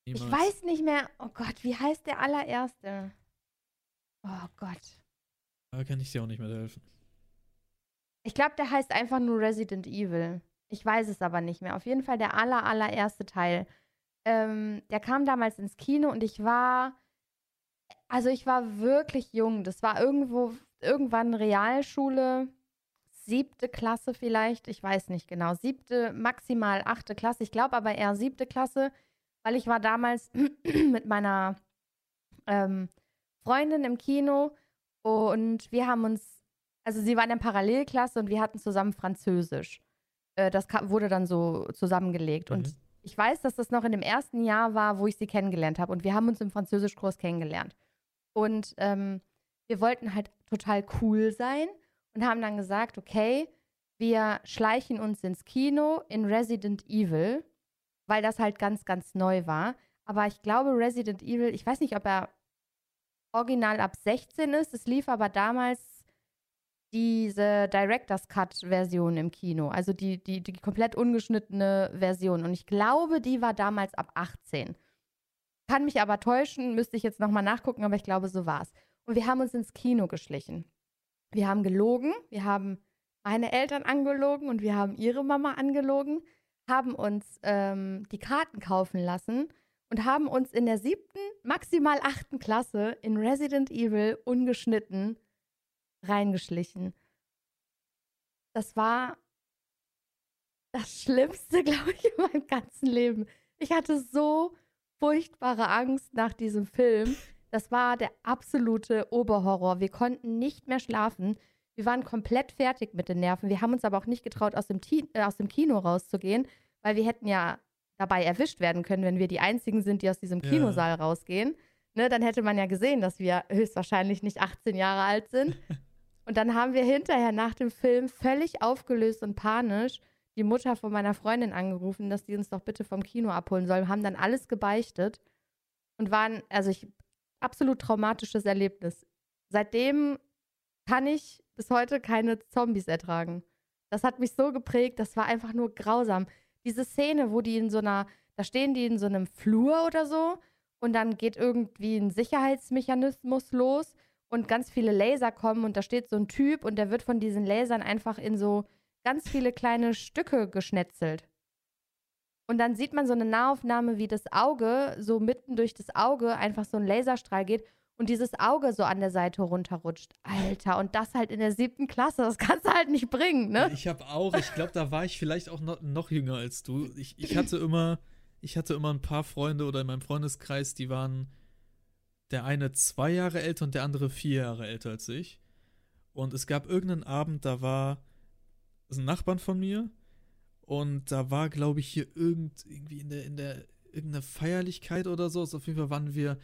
Ich
niemals-
weiß nicht mehr. Oh Gott, wie heißt der allererste? Oh Gott.
Da kann ich dir auch nicht mehr helfen.
Ich glaube, der heißt einfach nur Resident Evil. Ich weiß es aber nicht mehr. Auf jeden Fall der aller, allererste Teil. Ähm, der kam damals ins Kino und ich war, also ich war wirklich jung. Das war irgendwo, irgendwann Realschule, siebte Klasse vielleicht. Ich weiß nicht genau. Siebte, maximal achte Klasse. Ich glaube aber eher siebte Klasse, weil ich war damals [clears throat] mit meiner ähm, Freundin im Kino und wir haben uns also sie war in der Parallelklasse und wir hatten zusammen Französisch. Äh, das wurde dann so zusammengelegt. Und
Mhm.
ich weiß, dass das noch in dem ersten Jahr war, wo ich sie kennengelernt habe. Und wir haben uns im Französischkurs kennengelernt. Und ähm, wir wollten halt total cool sein und haben dann gesagt, okay, wir schleichen uns ins Kino in Resident Evil, weil das halt ganz, ganz neu war. Aber ich glaube, Resident Evil, ich weiß nicht, ob er original ab 16 ist. Es lief aber damals diese Director's Cut-Version im Kino, also die, die, die komplett ungeschnittene Version. Und ich glaube, die war damals ab 18. Kann mich aber täuschen, müsste ich jetzt nochmal nachgucken, aber ich glaube, so war es. Und wir haben uns ins Kino geschlichen. Wir haben gelogen, wir haben meine Eltern angelogen und wir haben ihre Mama angelogen, haben uns ähm, die Karten kaufen lassen und haben uns in der siebten, maximal achten Klasse in Resident Evil ungeschnitten reingeschlichen. Das war das Schlimmste, [laughs] glaube ich, in meinem ganzen Leben. Ich hatte so furchtbare Angst nach diesem Film. Das war der absolute Oberhorror. Wir konnten nicht mehr schlafen. Wir waren komplett fertig mit den Nerven. Wir haben uns aber auch nicht getraut, aus dem, Ti äh, aus dem Kino rauszugehen, weil wir hätten ja dabei erwischt werden können, wenn wir die Einzigen sind, die aus diesem
Ja.
Kinosaal rausgehen. Ne, dann hätte man ja gesehen, dass wir höchstwahrscheinlich nicht 18 Jahre alt sind. [laughs] Und dann haben wir hinterher nach dem Film völlig aufgelöst und panisch die Mutter von meiner Freundin angerufen, dass die uns doch bitte vom Kino abholen soll. Haben dann alles gebeichtet und waren, also ich, absolut traumatisches Erlebnis. Seitdem kann ich bis heute keine Zombies ertragen. Das hat mich so geprägt, das war einfach nur grausam. Diese Szene, wo die in so einer, da stehen die in so einem Flur oder so und dann geht irgendwie ein Sicherheitsmechanismus los und ganz viele Laser kommen und da steht so ein Typ und der wird von diesen Lasern einfach in so ganz viele kleine Stücke geschnetzelt. Und dann sieht man so eine Nahaufnahme, wie das Auge so mitten durch das Auge einfach so ein Laserstrahl geht und dieses Auge so an der Seite runterrutscht. Alter, und das halt in der siebten Klasse, das kannst du halt nicht bringen, ne?
Ich habe auch, ich glaube, da war ich vielleicht auch noch, noch jünger als du. Ich, ich hatte immer, ich hatte immer ein paar Freunde oder in meinem Freundeskreis, die waren der eine zwei Jahre älter und der andere vier Jahre älter als ich. Und es gab irgendeinen Abend, da war sind Nachbarn von mir und da war, glaube ich, hier irgend, irgendwie in der, in der, irgendeine Feierlichkeit oder so. Also auf jeden Fall waren wir,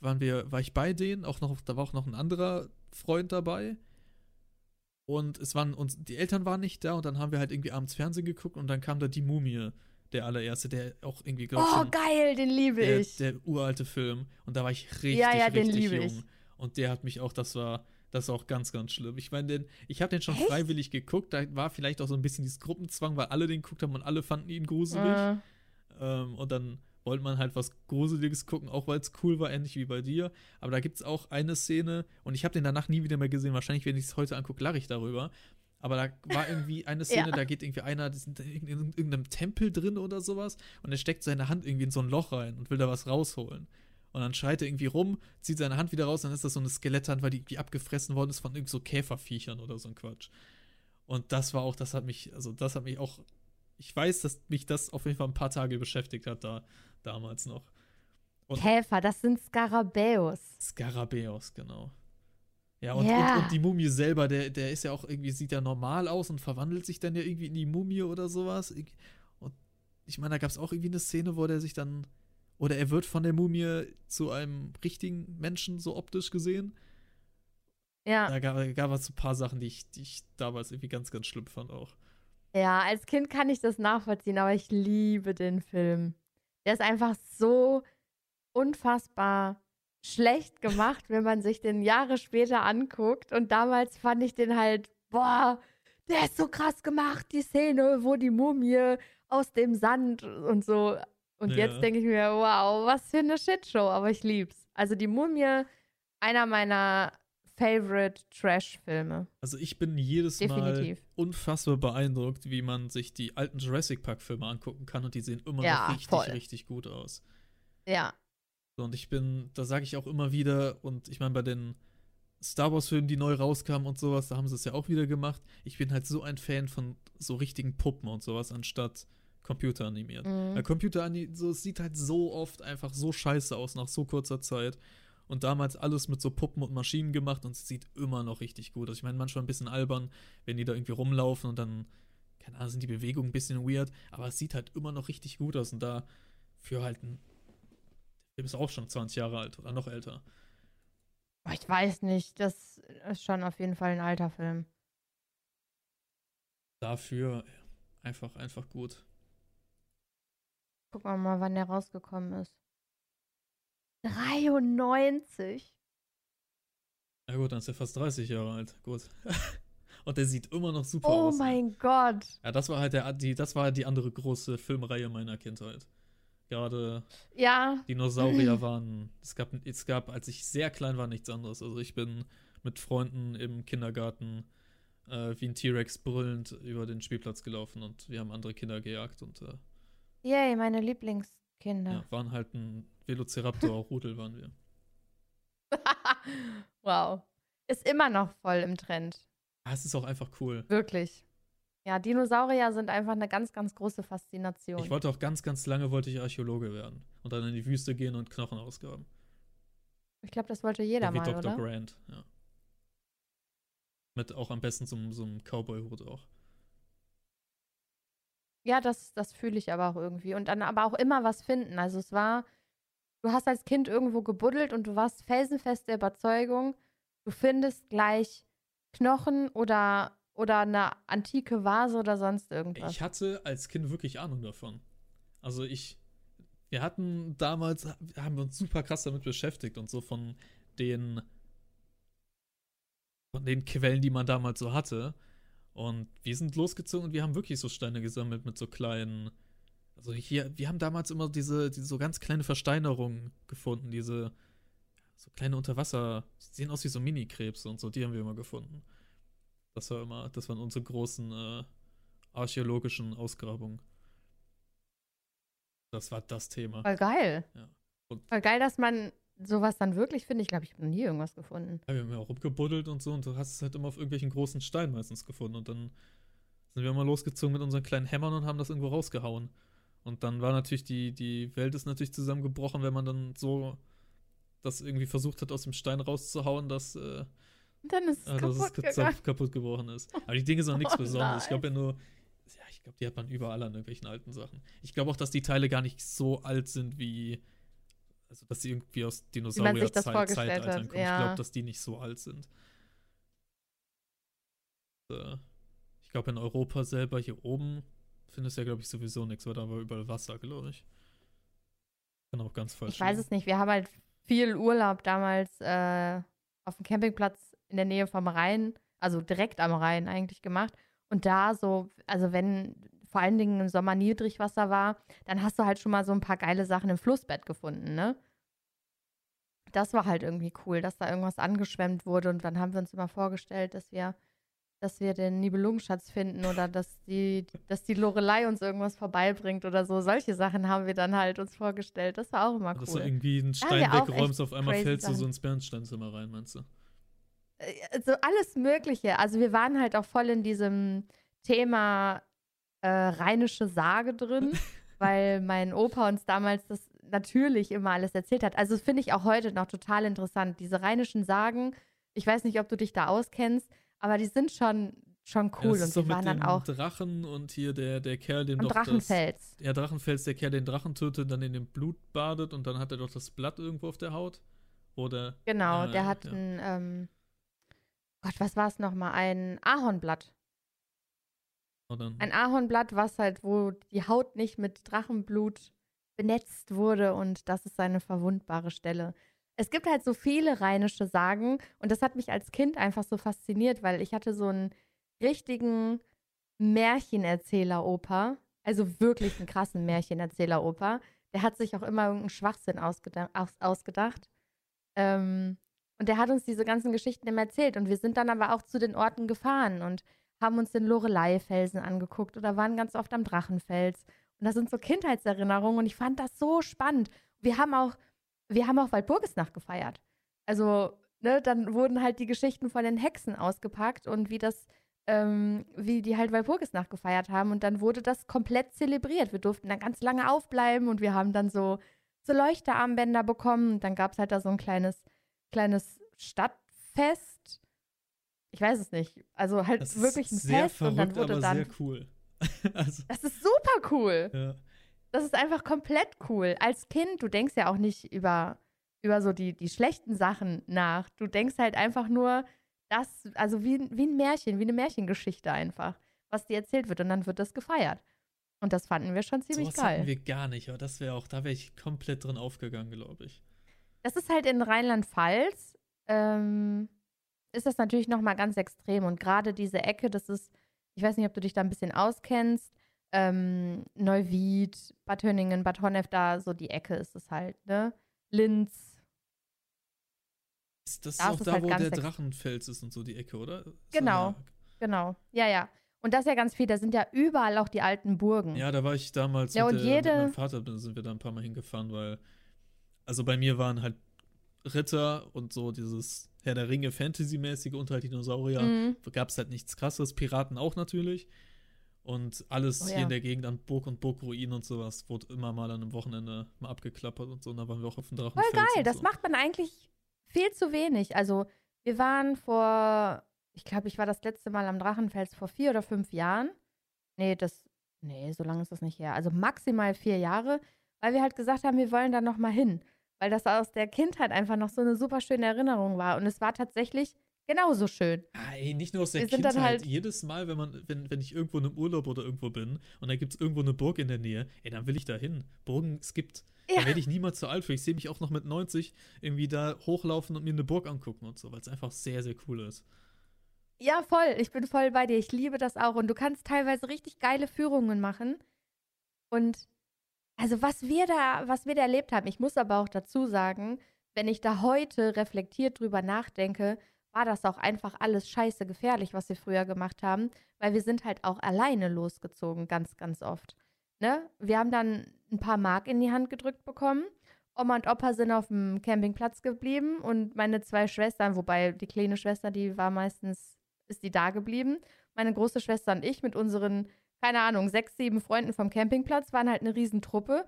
waren wir, war ich bei denen, auch noch, da war auch noch ein anderer Freund dabei. Und es waren uns, die Eltern waren nicht da und dann haben wir halt irgendwie abends Fernsehen geguckt und dann kam da die Mumie, der allererste, der auch irgendwie, glaube ich,
Oh,
schon
geil, den liebe
der,
ich.
der uralte Film. Und da war ich richtig,
Ja, ja, den
richtig
liebe
jung.
ich.
Und der hat mich auch, das war, das war auch ganz, ganz schlimm. Ich meine, den, ich habe den schon
Echt?
freiwillig geguckt. Da war vielleicht auch so ein bisschen dieses Gruppenzwang, weil alle den geguckt haben und alle fanden ihn gruselig.
Äh,
Ähm, und dann wollte man halt was Gruseliges gucken, auch weil es cool war, ähnlich wie bei dir. Aber da gibt es auch eine Szene, und ich habe den danach nie wieder mehr gesehen. Wahrscheinlich, wenn ich es heute angucke, lache ich darüber. Aber da war irgendwie eine [laughs] Szene,
Ja.
da geht irgendwie einer, die sind in in irgendeinem Tempel drin oder sowas, und er steckt seine Hand irgendwie in so ein Loch rein und will da was rausholen. Und dann schreit er irgendwie rum, zieht seine Hand wieder raus, dann ist das so eine Skeletthand, weil die irgendwie abgefressen worden ist von irgend so Käferviechern oder so ein Quatsch. Und das war auch, das hat mich, also das hat mich auch, ich weiß, dass mich das auf jeden Fall ein paar Tage beschäftigt hat da, damals noch. Und-
Käfer, das sind Skarabäus.
Skarabäus, genau. Ja, und,
Ja.
und, und die Mumie selber, der, der ist ja auch irgendwie, sieht ja normal aus und verwandelt sich dann ja irgendwie in die Mumie oder sowas. Und ich meine, da gab es auch irgendwie eine Szene, wo der sich dann, oder er wird von der Mumie zu einem richtigen Menschen so optisch gesehen.
Ja.
Da gab, gab es ein paar Sachen, die ich, die ich damals irgendwie ganz, ganz schlimm fand auch.
Ja, als Kind kann ich das nachvollziehen, aber ich liebe den Film. Der ist einfach so unfassbar schlecht gemacht, wenn man sich den Jahre später anguckt. Und damals fand ich den halt, boah, der ist so krass gemacht, die Szene, wo die Mumie aus dem Sand und so. Und
Ja.
jetzt denke ich mir, wow, was für eine Shitshow, aber ich lieb's. Also die Mumie, einer meiner Favorite Trash-Filme.
Also ich bin jedes
Definitiv.
Mal unfassbar beeindruckt, wie man sich die alten Jurassic Park-Filme angucken kann und die sehen immer
Ja,
noch richtig,
voll.
richtig gut aus.
Ja.
So, Und ich bin, da sage ich auch immer wieder, und ich meine, bei den Star Wars-Filmen, die neu rauskamen und sowas, da haben sie es ja auch wieder gemacht. Ich bin halt so ein Fan von so richtigen Puppen und sowas, anstatt computeranimiert.
Mhm.
Weil Computeranimiert, so, es sieht halt so oft einfach so scheiße aus nach so kurzer Zeit. Und damals alles mit so Puppen und Maschinen gemacht und es sieht immer noch richtig gut aus. Ich meine, manchmal ein bisschen albern, wenn die da irgendwie rumlaufen und dann, keine Ahnung, sind die Bewegungen ein bisschen weird, aber es sieht halt immer noch richtig gut aus und da für halt ein der ist auch schon 20 Jahre alt oder noch älter.
Ich weiß nicht, das ist schon auf jeden Fall ein alter Film.
Dafür einfach, einfach gut.
Gucken wir mal, wann der rausgekommen ist. 93?
Ja gut, dann ist er fast 30 Jahre alt. Gut. [laughs] Und der sieht immer noch super
Oh
aus. ne?
mein Gott.
Ja, das war halt der, die, das war die andere große Filmreihe meiner Kindheit. Gerade
Ja,
Dinosaurier waren, es gab, es gab, als ich sehr klein war, nichts anderes. Also ich bin mit Freunden im Kindergarten äh, wie ein T-Rex brüllend über den Spielplatz gelaufen und wir haben andere Kinder gejagt und äh,
yay, meine Lieblingskinder.
ja, waren halt ein Velociraptor-Rudel waren wir. [laughs]
wow. Ist immer noch voll im Trend.
Ah, es ist auch einfach cool.
Wirklich. Ja, Dinosaurier sind einfach eine ganz, ganz große Faszination.
Ich wollte auch ganz, ganz lange wollte ich Archäologe werden und dann in die Wüste gehen und Knochen ausgraben.
Ich glaube, das wollte jeder
Ja, wie
mal,
Dr.
oder?
Grant, ja. Mit auch am besten so, einem- so einem Cowboy-Hut auch.
Ja, das, das fühle ich aber auch irgendwie. Und dann aber auch immer was finden. Also es war, du hast als Kind irgendwo gebuddelt und du warst felsenfest der Überzeugung, du findest gleich Knochen oder, oder eine antike Vase oder sonst irgendwas.
Ich hatte als Kind wirklich Ahnung davon. Also ich, wir hatten damals, haben wir uns super krass damit beschäftigt und so von den, von den Quellen, die man damals so hatte. Und wir sind losgezogen und wir haben wirklich so Steine gesammelt mit so kleinen, also hier, wir haben damals immer diese, diese so ganz kleine Versteinerungen gefunden, diese so kleine Unterwasser, die sehen aus wie so Mini-Krebse und so, die haben wir immer gefunden. Das war immer, das waren unsere großen äh, archäologischen Ausgrabungen. Das war das Thema.
Voll geil.
Ja.
Voll geil, dass man sowas dann wirklich findet. Ich glaube, ich habe noch nie irgendwas gefunden.
Ja, wir haben ja auch rumgebuddelt und so und du hast es halt immer auf irgendwelchen großen Steinen meistens gefunden und dann sind wir mal losgezogen mit unseren kleinen Hämmern und haben das irgendwo rausgehauen. Und dann war natürlich die, die Welt ist natürlich zusammengebrochen, wenn man dann so das irgendwie versucht hat, aus dem Stein rauszuhauen, dass, äh,
Und dann ist es
dass es
kaputt
ge-
gegangen. [laughs]
kaputt gebrochen ist. Aber die Dinge sind auch nichts
Oh
Besonderes. Ich glaube ja nur, ja, ich glaube, die hat man überall an irgendwelchen alten Sachen. Ich glaube auch, dass die Teile gar nicht so alt sind wie, also dass sie irgendwie aus Dinosaurier-Zeitaltern kommen. Ich
ja.
glaube, dass die nicht so alt sind. Äh, Ich glaube, in Europa selber hier oben findest du ja, glaube ich, sowieso nichts, weil da war überall Wasser, glaube ich. Kann auch ganz falsch
Ich weiß es nicht. Wir haben halt viel Urlaub damals äh, auf dem Campingplatz in der Nähe vom Rhein, also direkt am Rhein eigentlich gemacht. Und da so, also wenn vor allen Dingen im Sommer Niedrigwasser war, dann hast du halt schon mal so ein paar geile Sachen im Flussbett gefunden, ne? Das war halt irgendwie cool, dass da irgendwas angeschwemmt wurde und dann haben wir uns immer vorgestellt, dass wir, dass wir den Nibelungenschatz finden oder dass die, dass die Lorelei uns irgendwas vorbeibringt oder so. Solche Sachen haben wir dann halt uns vorgestellt. Das war auch immer
Dass du
cool.
irgendwie einen Stein wegräumst, auf einmal fällst du so ins Bernsteinzimmer rein, meinst du?
Äh, so alles Mögliche. Also wir waren halt auch voll in diesem Thema äh, rheinische Sage drin, [laughs] weil mein Opa uns damals das natürlich immer alles erzählt hat. Also das finde ich auch heute noch total interessant. Diese rheinischen Sagen, ich weiß nicht, ob du dich da auskennst, aber die sind schon, schon
Ja,
cool.
das
und wir
mit
waren dann
dem
auch
Drachen und hier der, der Kerl, den
am
doch das,
Drachenfels.
Ja, Drachenfels, der Kerl den Drachen tötet, dann in dem Blut badet und dann hat er doch das Blatt irgendwo auf der Haut. Oder.
Genau,
Ja,
der hat
ja.
ein, ähm, Gott, was war es nochmal? Ein Ahornblatt.
Und dann,
Ein Ahornblatt, was halt, wo die Haut nicht mit Drachenblut benetzt wurde und das ist seine verwundbare Stelle. Es gibt halt so viele rheinische Sagen und das hat mich als Kind einfach so fasziniert, weil ich hatte so einen richtigen Märchenerzähler-Opa, also wirklich einen krassen Märchenerzähler-Opa. Der hat sich auch immer irgendeinen Schwachsinn ausgeda aus ausgedacht. Ähm, und der hat uns diese ganzen Geschichten immer erzählt und wir sind dann aber auch zu den Orten gefahren und haben uns den Lorelei-Felsen angeguckt oder waren ganz oft am Drachenfels. Und das sind so Kindheitserinnerungen und ich fand das so spannend. Wir haben auch, wir haben auch Walpurgisnacht gefeiert. Also, ne, dann wurden halt die Geschichten von den Hexen ausgepackt und wie das, ähm, wie die halt Walpurgisnacht gefeiert haben. Und dann wurde das komplett zelebriert. Wir durften dann ganz lange aufbleiben und wir haben dann so, so Leuchterarmbänder bekommen. Und dann gab es halt da so ein kleines, kleines Stadtfest. Ich weiß es nicht. Also halt
das
wirklich ein Fest und dann
verrückt,
wurde
aber
dann.
sehr cool. [laughs] also,
Das ist super cool.
ja.
Das ist einfach komplett cool. Als Kind, du denkst ja auch nicht über, über so die, die schlechten Sachen nach. Du denkst halt einfach nur, das, also wie, wie ein Märchen, wie eine Märchengeschichte einfach, was dir erzählt wird und dann wird das gefeiert. Und das fanden wir schon ziemlich
Sowas hatten
geil.
wir gar nicht, aber das wäre auch, da wäre ich komplett drin aufgegangen, glaube ich.
Das ist halt in Rheinland-Pfalz, ähm, ist das natürlich nochmal ganz extrem. Und gerade diese Ecke, das ist, ich weiß nicht, ob du dich da ein bisschen auskennst, ähm, Neuwied, Bad Hönningen, Bad Honnef, da so die Ecke ist es halt, ne? Linz.
Ist das
Da
auch
ist es
da,
halt
wo der Drachenfels ist und so die Ecke, oder? Ist
Genau. Genau, ja, ja. Und das ist ja ganz viel, da sind ja überall auch die alten Burgen.
Ja, da war ich damals
Ja,
mit,
und
der,
jede-
mit meinem Vater, da sind wir da ein paar Mal hingefahren, weil, also bei mir waren halt Ritter und so dieses Herr der Ringe Fantasy-mäßige unter halt Dinosaurier.
Mhm.
Gab es halt nichts krasses, Piraten auch natürlich. Und alles
Oh
hier
ja.
in der Gegend an Burg und Burgruinen und sowas wurde immer mal an einem Wochenende mal abgeklappert und so. Und da waren wir auch auf dem Drachenfels.
Voll geil,
und
das
so.
macht man eigentlich viel zu wenig. Also, wir waren vor, ich glaube, ich war das letzte Mal am Drachenfels vor vier oder fünf Jahren. Nee, das, Nee, so lange ist das nicht her. Also maximal vier Jahre, weil wir halt gesagt haben, wir wollen da noch mal hin. Weil das aus der Kindheit einfach noch so eine super schöne Erinnerung war. Und es war tatsächlich genauso schön.
Ah, ey, nicht nur aus der
Wir
Kindheit.
halt-
Jedes Mal, wenn man, wenn, wenn ich irgendwo in einem Urlaub oder irgendwo bin und da gibt es irgendwo eine Burg in der Nähe, ey, dann will ich da hin. Burgen, es gibt.
Ja.
Da werde ich niemals zu alt für. Ich sehe mich auch noch mit 90 irgendwie da hochlaufen und mir eine Burg angucken und so, weil es einfach sehr, sehr cool ist.
Ja, voll. Ich bin voll bei dir. Ich liebe das auch. Und du kannst teilweise richtig geile Führungen machen. Und also was wir da, was wir da erlebt haben, ich muss aber auch dazu sagen, wenn ich da heute reflektiert drüber nachdenke, war das auch einfach alles scheiße gefährlich, was wir früher gemacht haben, weil wir sind halt auch alleine losgezogen, ganz, ganz oft. Ne? Wir haben dann ein paar Mark in die Hand gedrückt bekommen. Oma und Opa sind auf dem Campingplatz geblieben und meine zwei Schwestern, wobei die kleine Schwester, die war meistens, ist die da geblieben. Meine große Schwester und ich mit unseren, keine Ahnung, sechs, sieben Freunden vom Campingplatz waren halt eine Riesentruppe,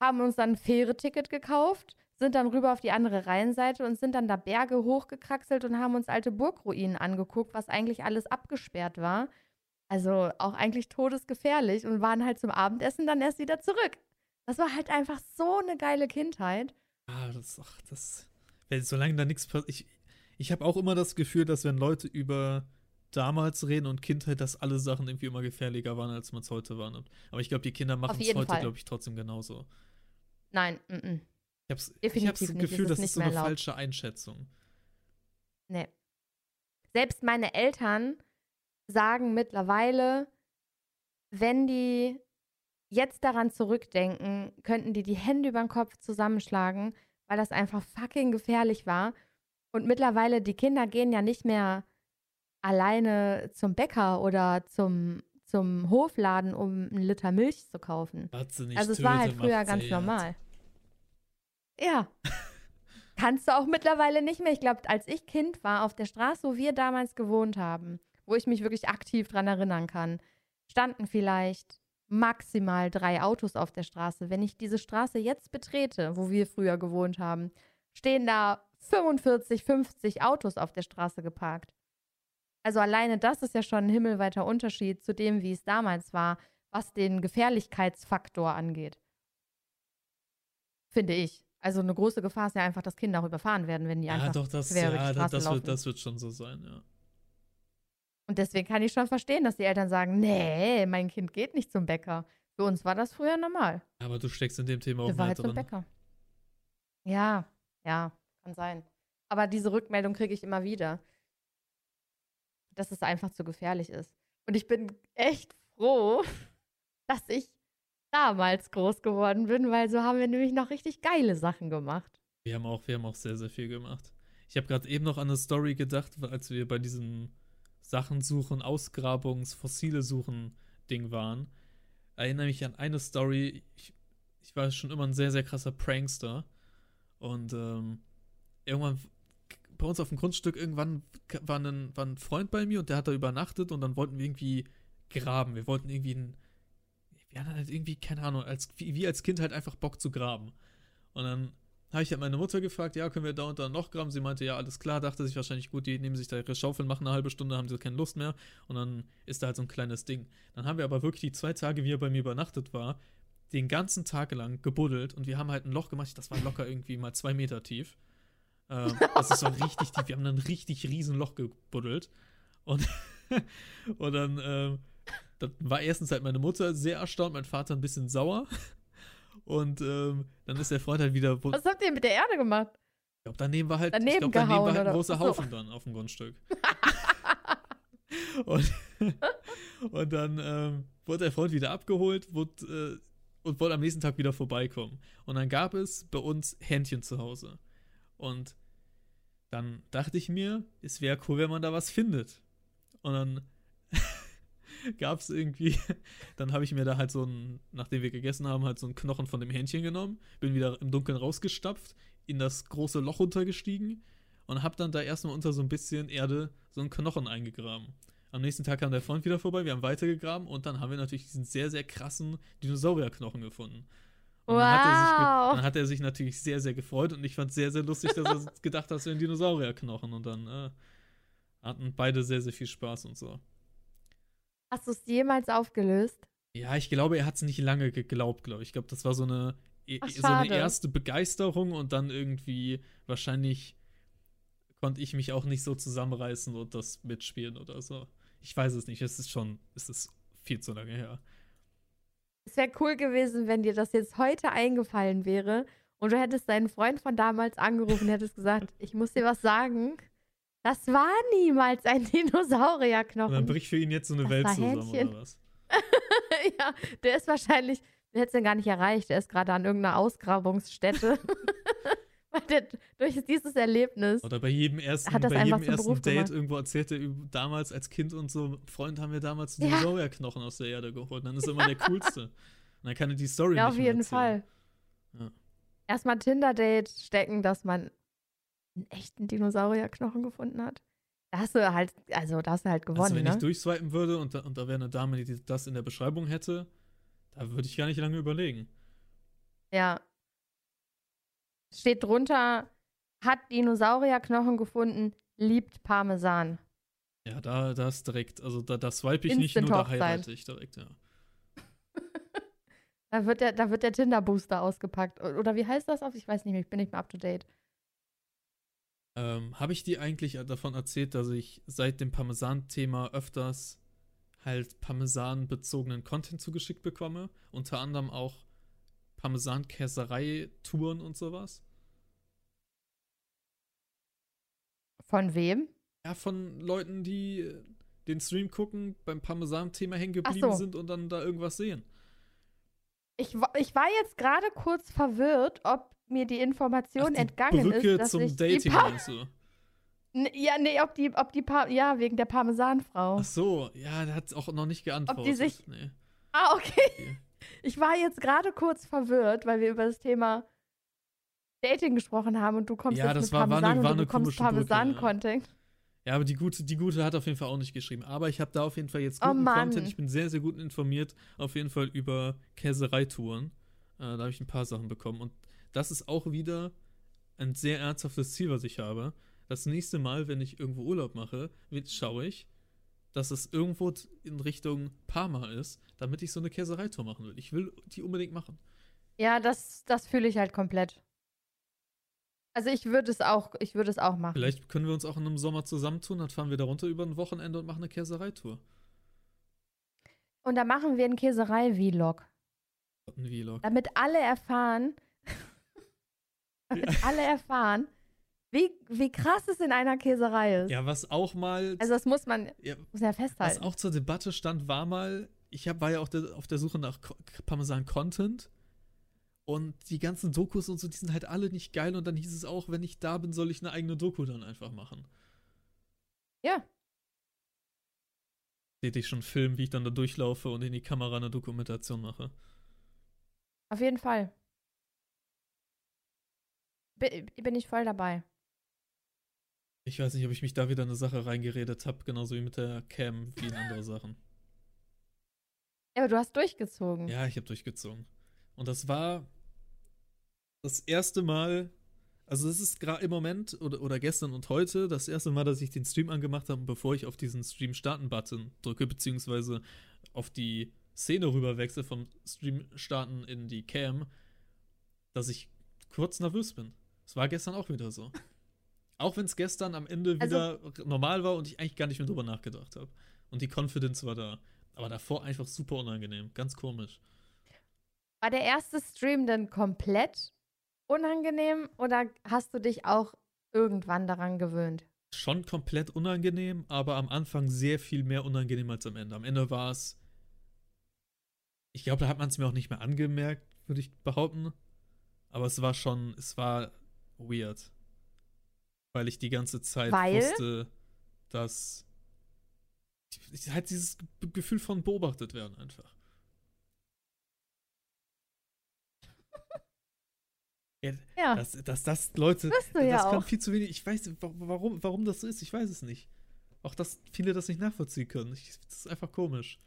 haben uns dann ein Fähre-Ticket gekauft, sind dann rüber auf die andere Rheinseite und sind dann da Berge hochgekraxelt und haben uns alte Burgruinen angeguckt, was eigentlich alles abgesperrt war. Also auch eigentlich todesgefährlich und waren halt zum Abendessen dann erst wieder zurück. Das war halt einfach so eine geile Kindheit.
Ah, das, ach, das. Wenn, solange da nichts passiert. Ich, ich habe auch immer das Gefühl, dass wenn Leute über damals reden und Kindheit, dass alle Sachen irgendwie immer gefährlicher waren, als man es heute wahrnimmt. Aber ich glaube, die Kinder machen es heute, glaube ich, trotzdem genauso.
Nein, mm, mm.
Ich habe hab's das Gefühl,
ist
das ist so eine
erlaubt.
falsche Einschätzung.
Nee. Selbst meine Eltern sagen mittlerweile, wenn die jetzt daran zurückdenken, könnten die die Hände über den Kopf zusammenschlagen, weil das einfach fucking gefährlich war. Und mittlerweile, die Kinder gehen ja nicht mehr alleine zum Bäcker oder zum, zum Hofladen, um einen Liter Milch zu kaufen.
Nicht
Also es war halt
töte,
früher ganz
zehrt.
normal. Ja. [laughs] Kannst du auch mittlerweile nicht mehr. Ich glaube, als ich Kind war, auf der Straße, wo wir damals gewohnt haben, wo ich mich wirklich aktiv dran erinnern kann, standen vielleicht maximal drei Autos auf der Straße. Wenn ich diese Straße jetzt betrete, wo wir früher gewohnt haben, stehen da 45, 50 Autos auf der Straße geparkt. Also alleine das ist ja schon ein himmelweiter Unterschied zu dem, wie es damals war, was den Gefährlichkeitsfaktor angeht. Finde ich. Also eine große Gefahr ist ja einfach, dass Kinder auch überfahren werden, wenn die
Ja,
einfach
doch, das,
quer über
ja,
die
das,
Straße
das,
laufen.
wird, das wird schon so sein, ja.
Und deswegen kann ich schon verstehen, dass die Eltern sagen, nee, mein Kind geht nicht zum Bäcker. Für uns war das früher normal.
Aber du steckst in dem Thema auch mehr
halt zum
drin.
Bäcker. Ja, ja, kann sein. Aber diese Rückmeldung kriege ich immer wieder. Dass es einfach zu gefährlich ist. Und ich bin echt froh, [laughs] dass ich damals groß geworden bin, weil so haben wir nämlich noch richtig geile Sachen gemacht.
Wir haben auch, wir haben auch sehr, sehr viel gemacht. Ich habe gerade eben noch an eine Story gedacht, als wir bei diesem Sachen suchen, Ausgrabungs-, Fossile suchen Ding waren. Erinnere mich an eine Story. Ich, ich war schon immer ein sehr, sehr krasser Prankster. Und ähm, irgendwann bei uns auf dem Grundstück irgendwann war ein, war ein Freund bei mir und der hat da übernachtet und dann wollten wir irgendwie graben. Wir wollten irgendwie ein, wir hatten halt irgendwie, keine Ahnung, als, wie, als Kind halt einfach Bock zu graben. Und dann habe ich halt meine Mutter gefragt, ja, können wir da und da noch graben? Sie meinte, ja, alles klar, dachte sich wahrscheinlich, gut, die nehmen sich da ihre Schaufeln, machen eine halbe Stunde, haben sie keine Lust mehr und dann ist da halt so ein kleines Ding. Dann haben wir aber wirklich die zwei Tage, wie er bei mir übernachtet war, den ganzen Tag lang gebuddelt und wir haben halt ein Loch gemacht, das war locker irgendwie mal zwei Meter tief. Ähm, das ist so richtig tief, wir haben dann ein richtig riesen Loch gebuddelt und, [laughs] und dann ähm, dann war erstens halt meine Mutter sehr erstaunt, mein Vater ein bisschen sauer. Und ähm, dann ist der Freund halt wieder.
Was habt ihr mit der Erde gemacht?
Ich glaube, daneben war halt,
Daneben
ich glaub, daneben
gehauen,
war halt ein
oder?
großer
so.
Haufen dann auf dem Grundstück. [laughs] und, [laughs] und dann ähm, wurde der Freund wieder abgeholt wurde, äh, und wollte am nächsten Tag wieder vorbeikommen. Und dann gab es bei uns Händchen zu Hause. Und dann dachte ich mir, es wäre cool, wenn man da was findet. Und dann [laughs] gab es irgendwie, [laughs] dann habe ich mir da halt so ein, nachdem wir gegessen haben, halt so einen Knochen von dem Hähnchen genommen, bin wieder im Dunkeln rausgestapft, in das große Loch runtergestiegen und habe dann da erstmal unter so ein bisschen Erde so einen Knochen eingegraben. Am nächsten Tag kam der Freund wieder vorbei, wir haben weitergegraben und dann haben wir natürlich diesen sehr, sehr krassen Dinosaurierknochen gefunden. Und dann, hat er sich,
Wow.
dann hat er sich natürlich sehr, sehr gefreut und ich fand es sehr, sehr lustig, dass er [laughs] gedacht hat, es wäre ein Dinosaurierknochen und dann äh, hatten beide sehr, sehr viel Spaß und so.
Hast du es jemals aufgelöst?
Ja, ich glaube, er hat es nicht lange geglaubt, glaube ich. Ich glaube, das war so eine, e-
Ach,
so eine erste Begeisterung und dann irgendwie wahrscheinlich konnte ich mich auch nicht so zusammenreißen und das mitspielen oder so. Ich weiß es nicht. Es ist schon, es ist viel zu lange her.
Es wäre cool gewesen, wenn dir das jetzt heute eingefallen wäre und du hättest deinen Freund von damals angerufen und hättest gesagt, [laughs] ich muss dir was sagen. Das war niemals ein [laughs]
Und dann
Dinosaurierknochen.
bricht für ihn jetzt so eine
Das
Welt zusammen oder was? [laughs]
ja, der ist wahrscheinlich, der hätte es ja gar nicht erreicht. Der ist gerade an irgendeiner Ausgrabungsstätte. [laughs] Durch dieses Erlebnis.
Oder bei jedem ersten,
Hat das
bei jedem ersten
Beruf
Date
gemacht.
irgendwo erzählt er damals als Kind und so, Freund haben wir damals
Ja.
Dinosaurierknochen aus der Erde geholt. Dann ist er immer der coolste. Und dann kann er die Story
Ja,
nicht
auf jeden
erzählen.
Fall.
Ja.
Erstmal Tinder-Date stecken, dass man einen echten Dinosaurierknochen gefunden hat. Da hast du halt, also da hast du halt gewonnen,
also wenn
ne?
ich durchswipen würde und da, und da wäre eine Dame, die das in der Beschreibung hätte, da würde ich gar nicht lange überlegen.
Ja. Steht drunter, hat Dinosaurierknochen gefunden, liebt Parmesan.
Ja, da, da ist direkt, also da, da swipe ich nicht nur,
Instant
da heirate ich direkt, ja. [laughs]
Da wird der, da wird der Tinder-Booster ausgepackt. Oder wie heißt das auf? Ich weiß nicht mehr, ich bin nicht mehr up to date.
Ähm, Habe ich dir eigentlich davon erzählt, dass ich seit dem Parmesan-Thema öfters halt Parmesan-bezogenen Content zugeschickt bekomme? Unter anderem auch Parmesan-Käserei-Touren und sowas?
Von wem?
Ja, von Leuten, die äh, den Stream gucken, beim Parmesan-Thema hängen geblieben
so.
sind und dann da irgendwas sehen.
Ich, ich war jetzt gerade kurz verwirrt, ob mir die Information
Ach, die
entgangen
Brücke
ist, dass
zum
ich
Dating,
die
meinst du?
Ja, nee, ob die, ob die pa ja, wegen der Parmesanfrau.
Ach so, ja, der hat auch noch nicht geantwortet.
sich-
nee.
Ah, okay.
Okay.
Ich war jetzt gerade kurz verwirrt, weil wir über das Thema Dating gesprochen haben und du kommst
Ja,
jetzt
das
mit
war- war
Parmesan
eine- war
und du
ja.
Parmesan-Content.
Ja, aber die gute, die gute hat auf jeden Fall auch nicht geschrieben. Aber ich habe da auf jeden Fall jetzt
Oh
guten
Mann.
Content. Ich bin sehr, sehr gut informiert. Auf jeden Fall über Käsereitouren. Äh, da habe ich ein paar Sachen bekommen. Und das ist auch wieder ein sehr ernsthaftes Ziel, was ich habe. Das nächste Mal, wenn ich irgendwo Urlaub mache, schaue ich, dass es irgendwo in Richtung Parma ist, damit ich so eine Käsereitour machen will. Ich will die unbedingt machen.
Ja, das, das fühle ich halt komplett. Also ich würde es auch, ich würde es auch machen.
Vielleicht können wir uns auch in einem Sommer zusammentun, dann fahren wir da runter über ein Wochenende und machen eine Käsereitour.
Und da machen wir einen Käserei-Vlog.
Ein Vlog.
Damit alle erfahren, [laughs] damit alle erfahren, wie, wie krass es in einer Käserei ist.
Ja, was auch mal
Also das muss man,
ja,
muss ja
Was
festhalten.
auch zur Debatte stand, war mal, ich hab, war ja auch der, auf der Suche nach Parmesan-Content. Und die ganzen Dokus und so, die sind halt alle nicht geil. Und dann hieß es auch, wenn ich da bin, soll ich eine eigene Doku dann einfach machen.
Ja.
Seht ich schon Film, wie ich dann da durchlaufe und in die Kamera eine Dokumentation mache.
Auf jeden Fall. Bi- Bin ich voll dabei.
Ich weiß nicht, ob ich mich da wieder in eine Sache reingeredet habe, genauso wie mit der Cam, wie in andere Sachen. [laughs]
Ja, aber du hast durchgezogen.
Ja, ich habe durchgezogen. Und das war das erste Mal, also das ist gerade im Moment oder, oder gestern und heute das erste Mal, dass ich den Stream angemacht habe, bevor ich auf diesen Stream starten Button drücke, beziehungsweise auf die Szene rüber wechsle vom Stream starten in die Cam, dass ich kurz nervös bin. Es war gestern auch wieder so. [laughs] Auch wenn es gestern am Ende
Also-
wieder normal war und ich eigentlich gar nicht mehr drüber nachgedacht habe. Und die Confidence war da. Aber davor einfach super unangenehm. Ganz komisch.
War der erste Stream denn komplett unangenehm oder hast du dich auch irgendwann daran gewöhnt?
Schon komplett unangenehm, aber am Anfang sehr viel mehr unangenehm als am Ende. Am Ende war es. Ich glaube, da hat man es mir auch nicht mehr angemerkt, würde ich behaupten. Aber es war schon, es war weird. Weil ich die ganze Zeit
Weil?
wusste, dass. Halt dieses Ge- Gefühl von beobachtet werden einfach. [laughs] Ja,
Ja,
dass, dass das Leute,
du
das
ja
kann
auch.
viel zu wenig. Ich weiß wa- warum, warum das so ist. Ich weiß es nicht. Auch dass viele das nicht nachvollziehen können. Ich, das ist einfach komisch.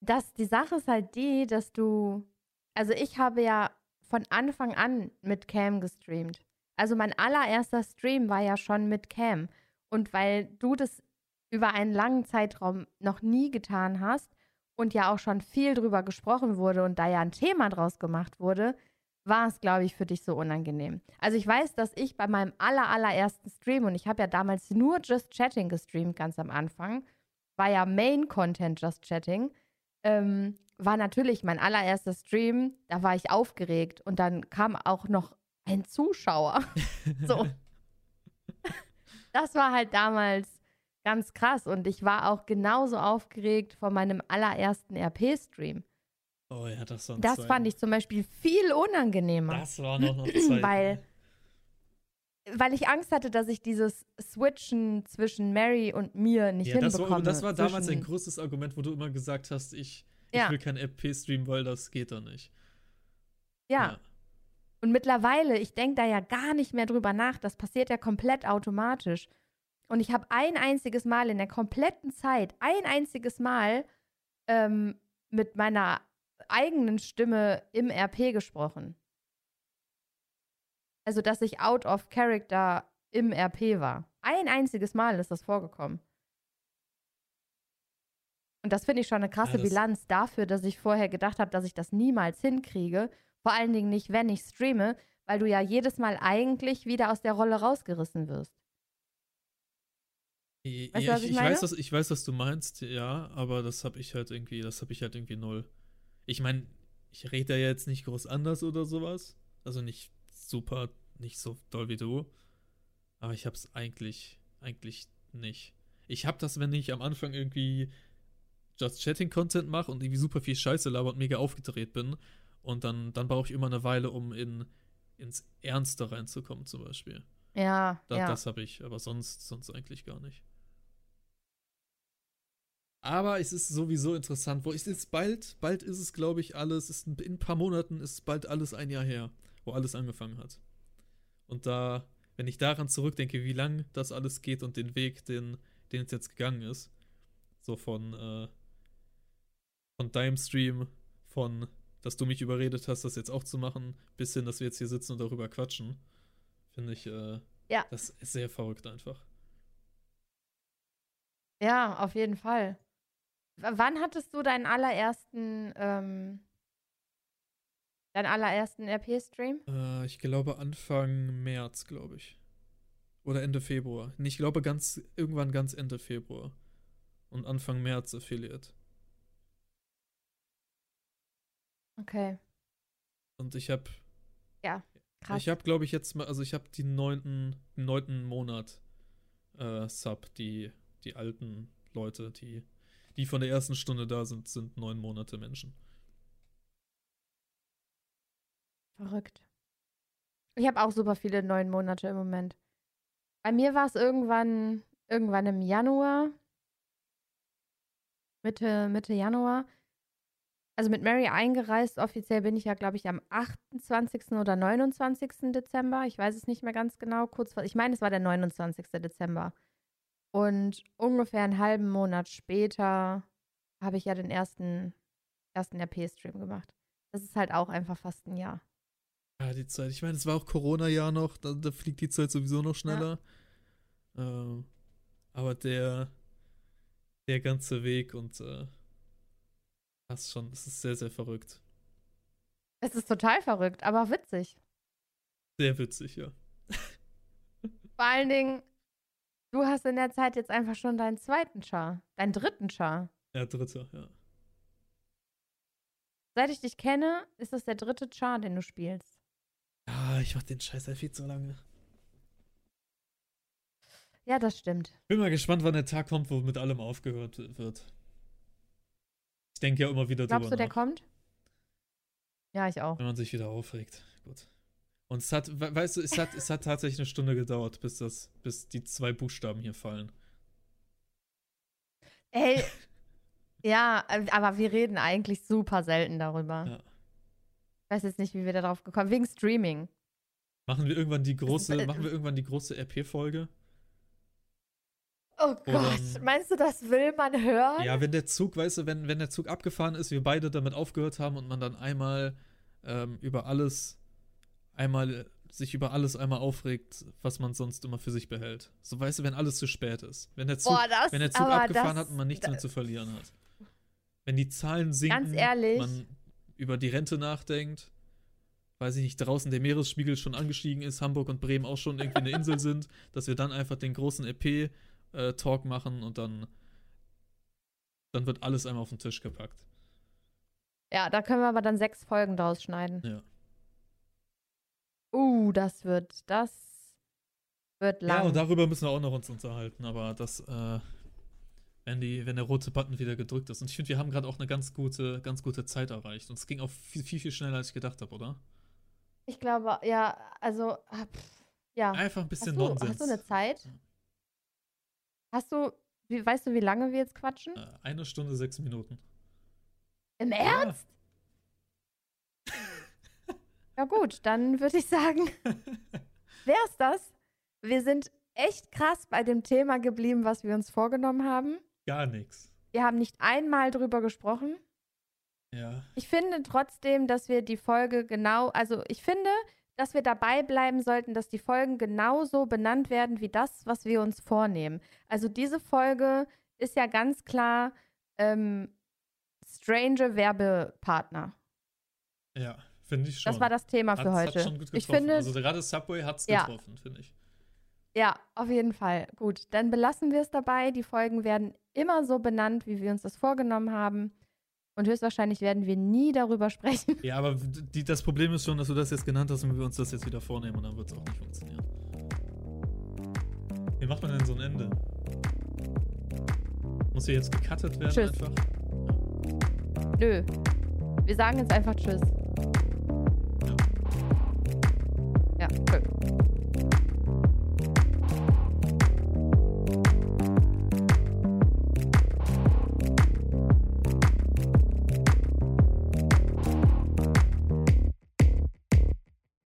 Das, die Sache ist halt die, dass du, also ich habe ja von Anfang an mit Cam gestreamt. Also mein allererster Stream war ja schon mit Cam. Und weil du das über einen langen Zeitraum noch nie getan hast und ja auch schon viel drüber gesprochen wurde und da ja ein Thema draus gemacht wurde, war es, glaube ich, für dich so unangenehm. Also ich weiß, dass ich bei meinem aller, allerersten Stream, und ich habe ja damals nur Just Chatting gestreamt, ganz am Anfang, war ja Main-Content Just Chatting, ähm, war natürlich mein allererster Stream, da war ich aufgeregt und dann kam auch noch ein Zuschauer. [laughs] so. Das war halt damals ganz krass und ich war auch genauso aufgeregt vor meinem allerersten RP-Stream.
Oh ja, das war
Das fand ich zum Beispiel viel unangenehmer.
Das war noch noch Zeit. [clears throat]
weil, weil ich Angst hatte, dass ich dieses Switchen zwischen Mary und mir nicht
ja, das
hinbekomme.
war, das war damals ein großes Argument, wo du immer gesagt hast, ich, ich
Ja.
will kein RP streamen, weil das geht da nicht.
Ja. Und mittlerweile, ich denke da ja gar nicht mehr drüber nach. Das passiert ja komplett automatisch. Und ich habe ein einziges Mal in der kompletten Zeit, ein einziges Mal ähm, mit meiner eigenen Stimme im RP gesprochen. Also, dass ich out of character im RP war. Ein einziges Mal ist das vorgekommen. Und das finde ich schon eine krasse
Ja,
Bilanz dafür, dass ich vorher gedacht habe, dass ich das niemals hinkriege. Vor allen Dingen nicht, wenn ich streame, weil du ja jedes Mal eigentlich wieder aus der Rolle rausgerissen wirst.
Ja,
Weißt du, was
ich,
ich
ich, weiß, was, ich weiß, was du meinst, ja, aber das habe ich halt irgendwie, das habe ich halt irgendwie null. Ich meine, ich rede ja jetzt nicht groß anders oder sowas. Also nicht super, nicht so doll wie du. Aber ich hab's eigentlich, eigentlich nicht. Ich hab das, wenn ich am Anfang irgendwie Just Chatting Content mache und irgendwie super viel Scheiße laber und mega aufgedreht bin. Und dann, dann brauche ich immer eine Weile, um in, ins Ernste reinzukommen, zum Beispiel.
Ja,
Da,
ja.
Das habe ich, aber sonst, sonst eigentlich gar nicht. Aber es ist sowieso interessant, wo ist es bald, bald ist es, glaube ich, alles, ist, in ein paar Monaten ist bald alles ein Jahr her, wo alles angefangen hat. Und da, wenn ich daran zurückdenke, wie lang das alles geht und den Weg, den, den es jetzt gegangen ist, so von, äh, von deinem Stream, von, dass du mich überredet hast, das jetzt auch zu machen, bis hin, dass wir jetzt hier sitzen und darüber quatschen, finde ich, äh,
Ja.
das ist sehr verrückt einfach.
Ja, auf jeden Fall. W wann hattest du deinen allerersten, ähm, deinen allerersten RP-Stream?
Äh, ich glaube Anfang März, glaube ich. Oder Ende Februar. Nee, ich glaube ganz, irgendwann ganz Ende Februar. Und Anfang März Affiliate.
Okay,
Und ich habe,
krass.
ich habe, glaube ich, jetzt mal, also ich habe die neunten, neunten Monat äh, Sub, die, die alten Leute, die, die von der ersten Stunde da sind, sind neun Monate Menschen.
Verrückt. Ich habe auch super viele neun Monate im Moment. Bei mir war es irgendwann, irgendwann im Januar. Mitte, Mitte Januar. Also mit Mary eingereist. Offiziell bin ich ja, glaube ich, am 28. oder 29. Dezember. Ich weiß es nicht mehr ganz genau. Kurz vor, ich meine, es war der 29. Dezember. Und ungefähr einen halben Monat später habe ich ja den ersten, ersten RP-Stream gemacht. Das ist halt auch einfach fast ein Jahr.
Ja, die Zeit. Ich meine, es war auch Corona-Jahr noch, da, da fliegt die Zeit sowieso noch schneller. Ähm, aber der, der ganze Weg und äh, das ist schon, das ist sehr, sehr verrückt.
Es ist total verrückt, aber witzig.
Sehr witzig, ja. [laughs]
Vor allen Dingen, du hast in der Zeit jetzt einfach schon deinen zweiten Char, deinen dritten Char.
Ja, dritter, ja.
Seit ich dich kenne, ist das der dritte Char, den du spielst.
Ja, ich mach den Scheiß halt viel zu lange.
Ja, das stimmt.
Bin mal gespannt, wann der Tag kommt, wo mit allem aufgehört wird. Ich denke ja immer wieder
Glaubst
drüber
du, der
nach,
kommt? Ja, ich auch.
wenn man sich wieder aufregt. Gut. Und es hat, we- weißt du, es hat, es hat tatsächlich eine Stunde gedauert, bis das, bis die zwei Buchstaben hier fallen.
Ey, [laughs] ja, äh, aber wir reden eigentlich super selten darüber.
Ja.
Ich weiß jetzt nicht, wie wir da drauf gekommen Wegen Streaming.
Machen wir irgendwann die große, machen wir irgendwann die große RP-Folge?
Oh
Oder-
Gott, meinst du, das will man hören?
Ja, wenn der Zug, weißt du, wenn, wenn der Zug abgefahren ist, wir beide damit aufgehört haben und man dann einmal ähm, über alles, einmal äh, sich über alles einmal aufregt, was man sonst immer für sich behält. So weißt du, wenn alles zu spät ist. Wenn der Zug,
Boah, das,
wenn der Zug abgefahren
das,
hat und man nichts
da-
mehr zu verlieren hat. wenn die Zahlen sinken,
Ganz ehrlich.
man über die Rente nachdenkt, weiß ich nicht, draußen der Meeresspiegel schon angestiegen ist, Hamburg und Bremen auch schon irgendwie eine Insel sind, dass wir dann einfach den großen EP-Talk machen und dann, dann wird alles einmal auf den Tisch gepackt.
Ja, da können wir aber dann sechs Folgen draus schneiden.
Ja.
Uh, das wird, das wird lang.
Ja, und darüber müssen wir auch noch uns unterhalten, aber das, äh, wenn, die, wenn der rote Button wieder gedrückt ist. Und ich finde, wir haben gerade auch eine ganz gute, ganz gute Zeit erreicht. Und es ging auch viel, viel, viel schneller, als ich gedacht habe, oder?
ich glaube, ja, also, ah, pff, ja.
Einfach ein bisschen
hast, du,
Nonsens.
hast du eine Zeit?
Ja.
Hast du, wie, weißt du, wie lange wir jetzt quatschen?
Äh, Eine Stunde, sechs Minuten.
Im Ernst? Ja gut, dann würde ich sagen, [laughs] wär's das. Wir sind echt krass bei dem Thema geblieben, was wir uns vorgenommen haben.
Gar nichts.
Wir haben nicht einmal drüber gesprochen.
Ja.
Ich finde trotzdem, dass wir die Folge genau, also ich finde, dass wir dabei bleiben sollten, dass die Folgen genauso benannt werden wie das, was wir uns vornehmen. Also diese Folge ist ja ganz klar ähm, Strange Werbepartner.
Ja, finde ich schon.
Das war das Thema für
Hat's-
heute.
Hat
ich finde,
also gerade Subway hat's
Ja.
getroffen, finde ich.
ja, auf jeden Fall. Gut, dann belassen wir es dabei. Die Folgen werden immer so benannt, wie wir uns das vorgenommen haben. Und höchstwahrscheinlich werden wir nie darüber sprechen.
Ja, aber die, das Problem ist schon, dass du das jetzt genannt hast und wir uns das jetzt wieder vornehmen und dann wird es auch nicht funktionieren. Wie macht man denn so ein Ende? Muss hier jetzt gecuttet werden
tschüss.
einfach?
Nö. Wir sagen jetzt einfach Tschüss. Ja, ja cool.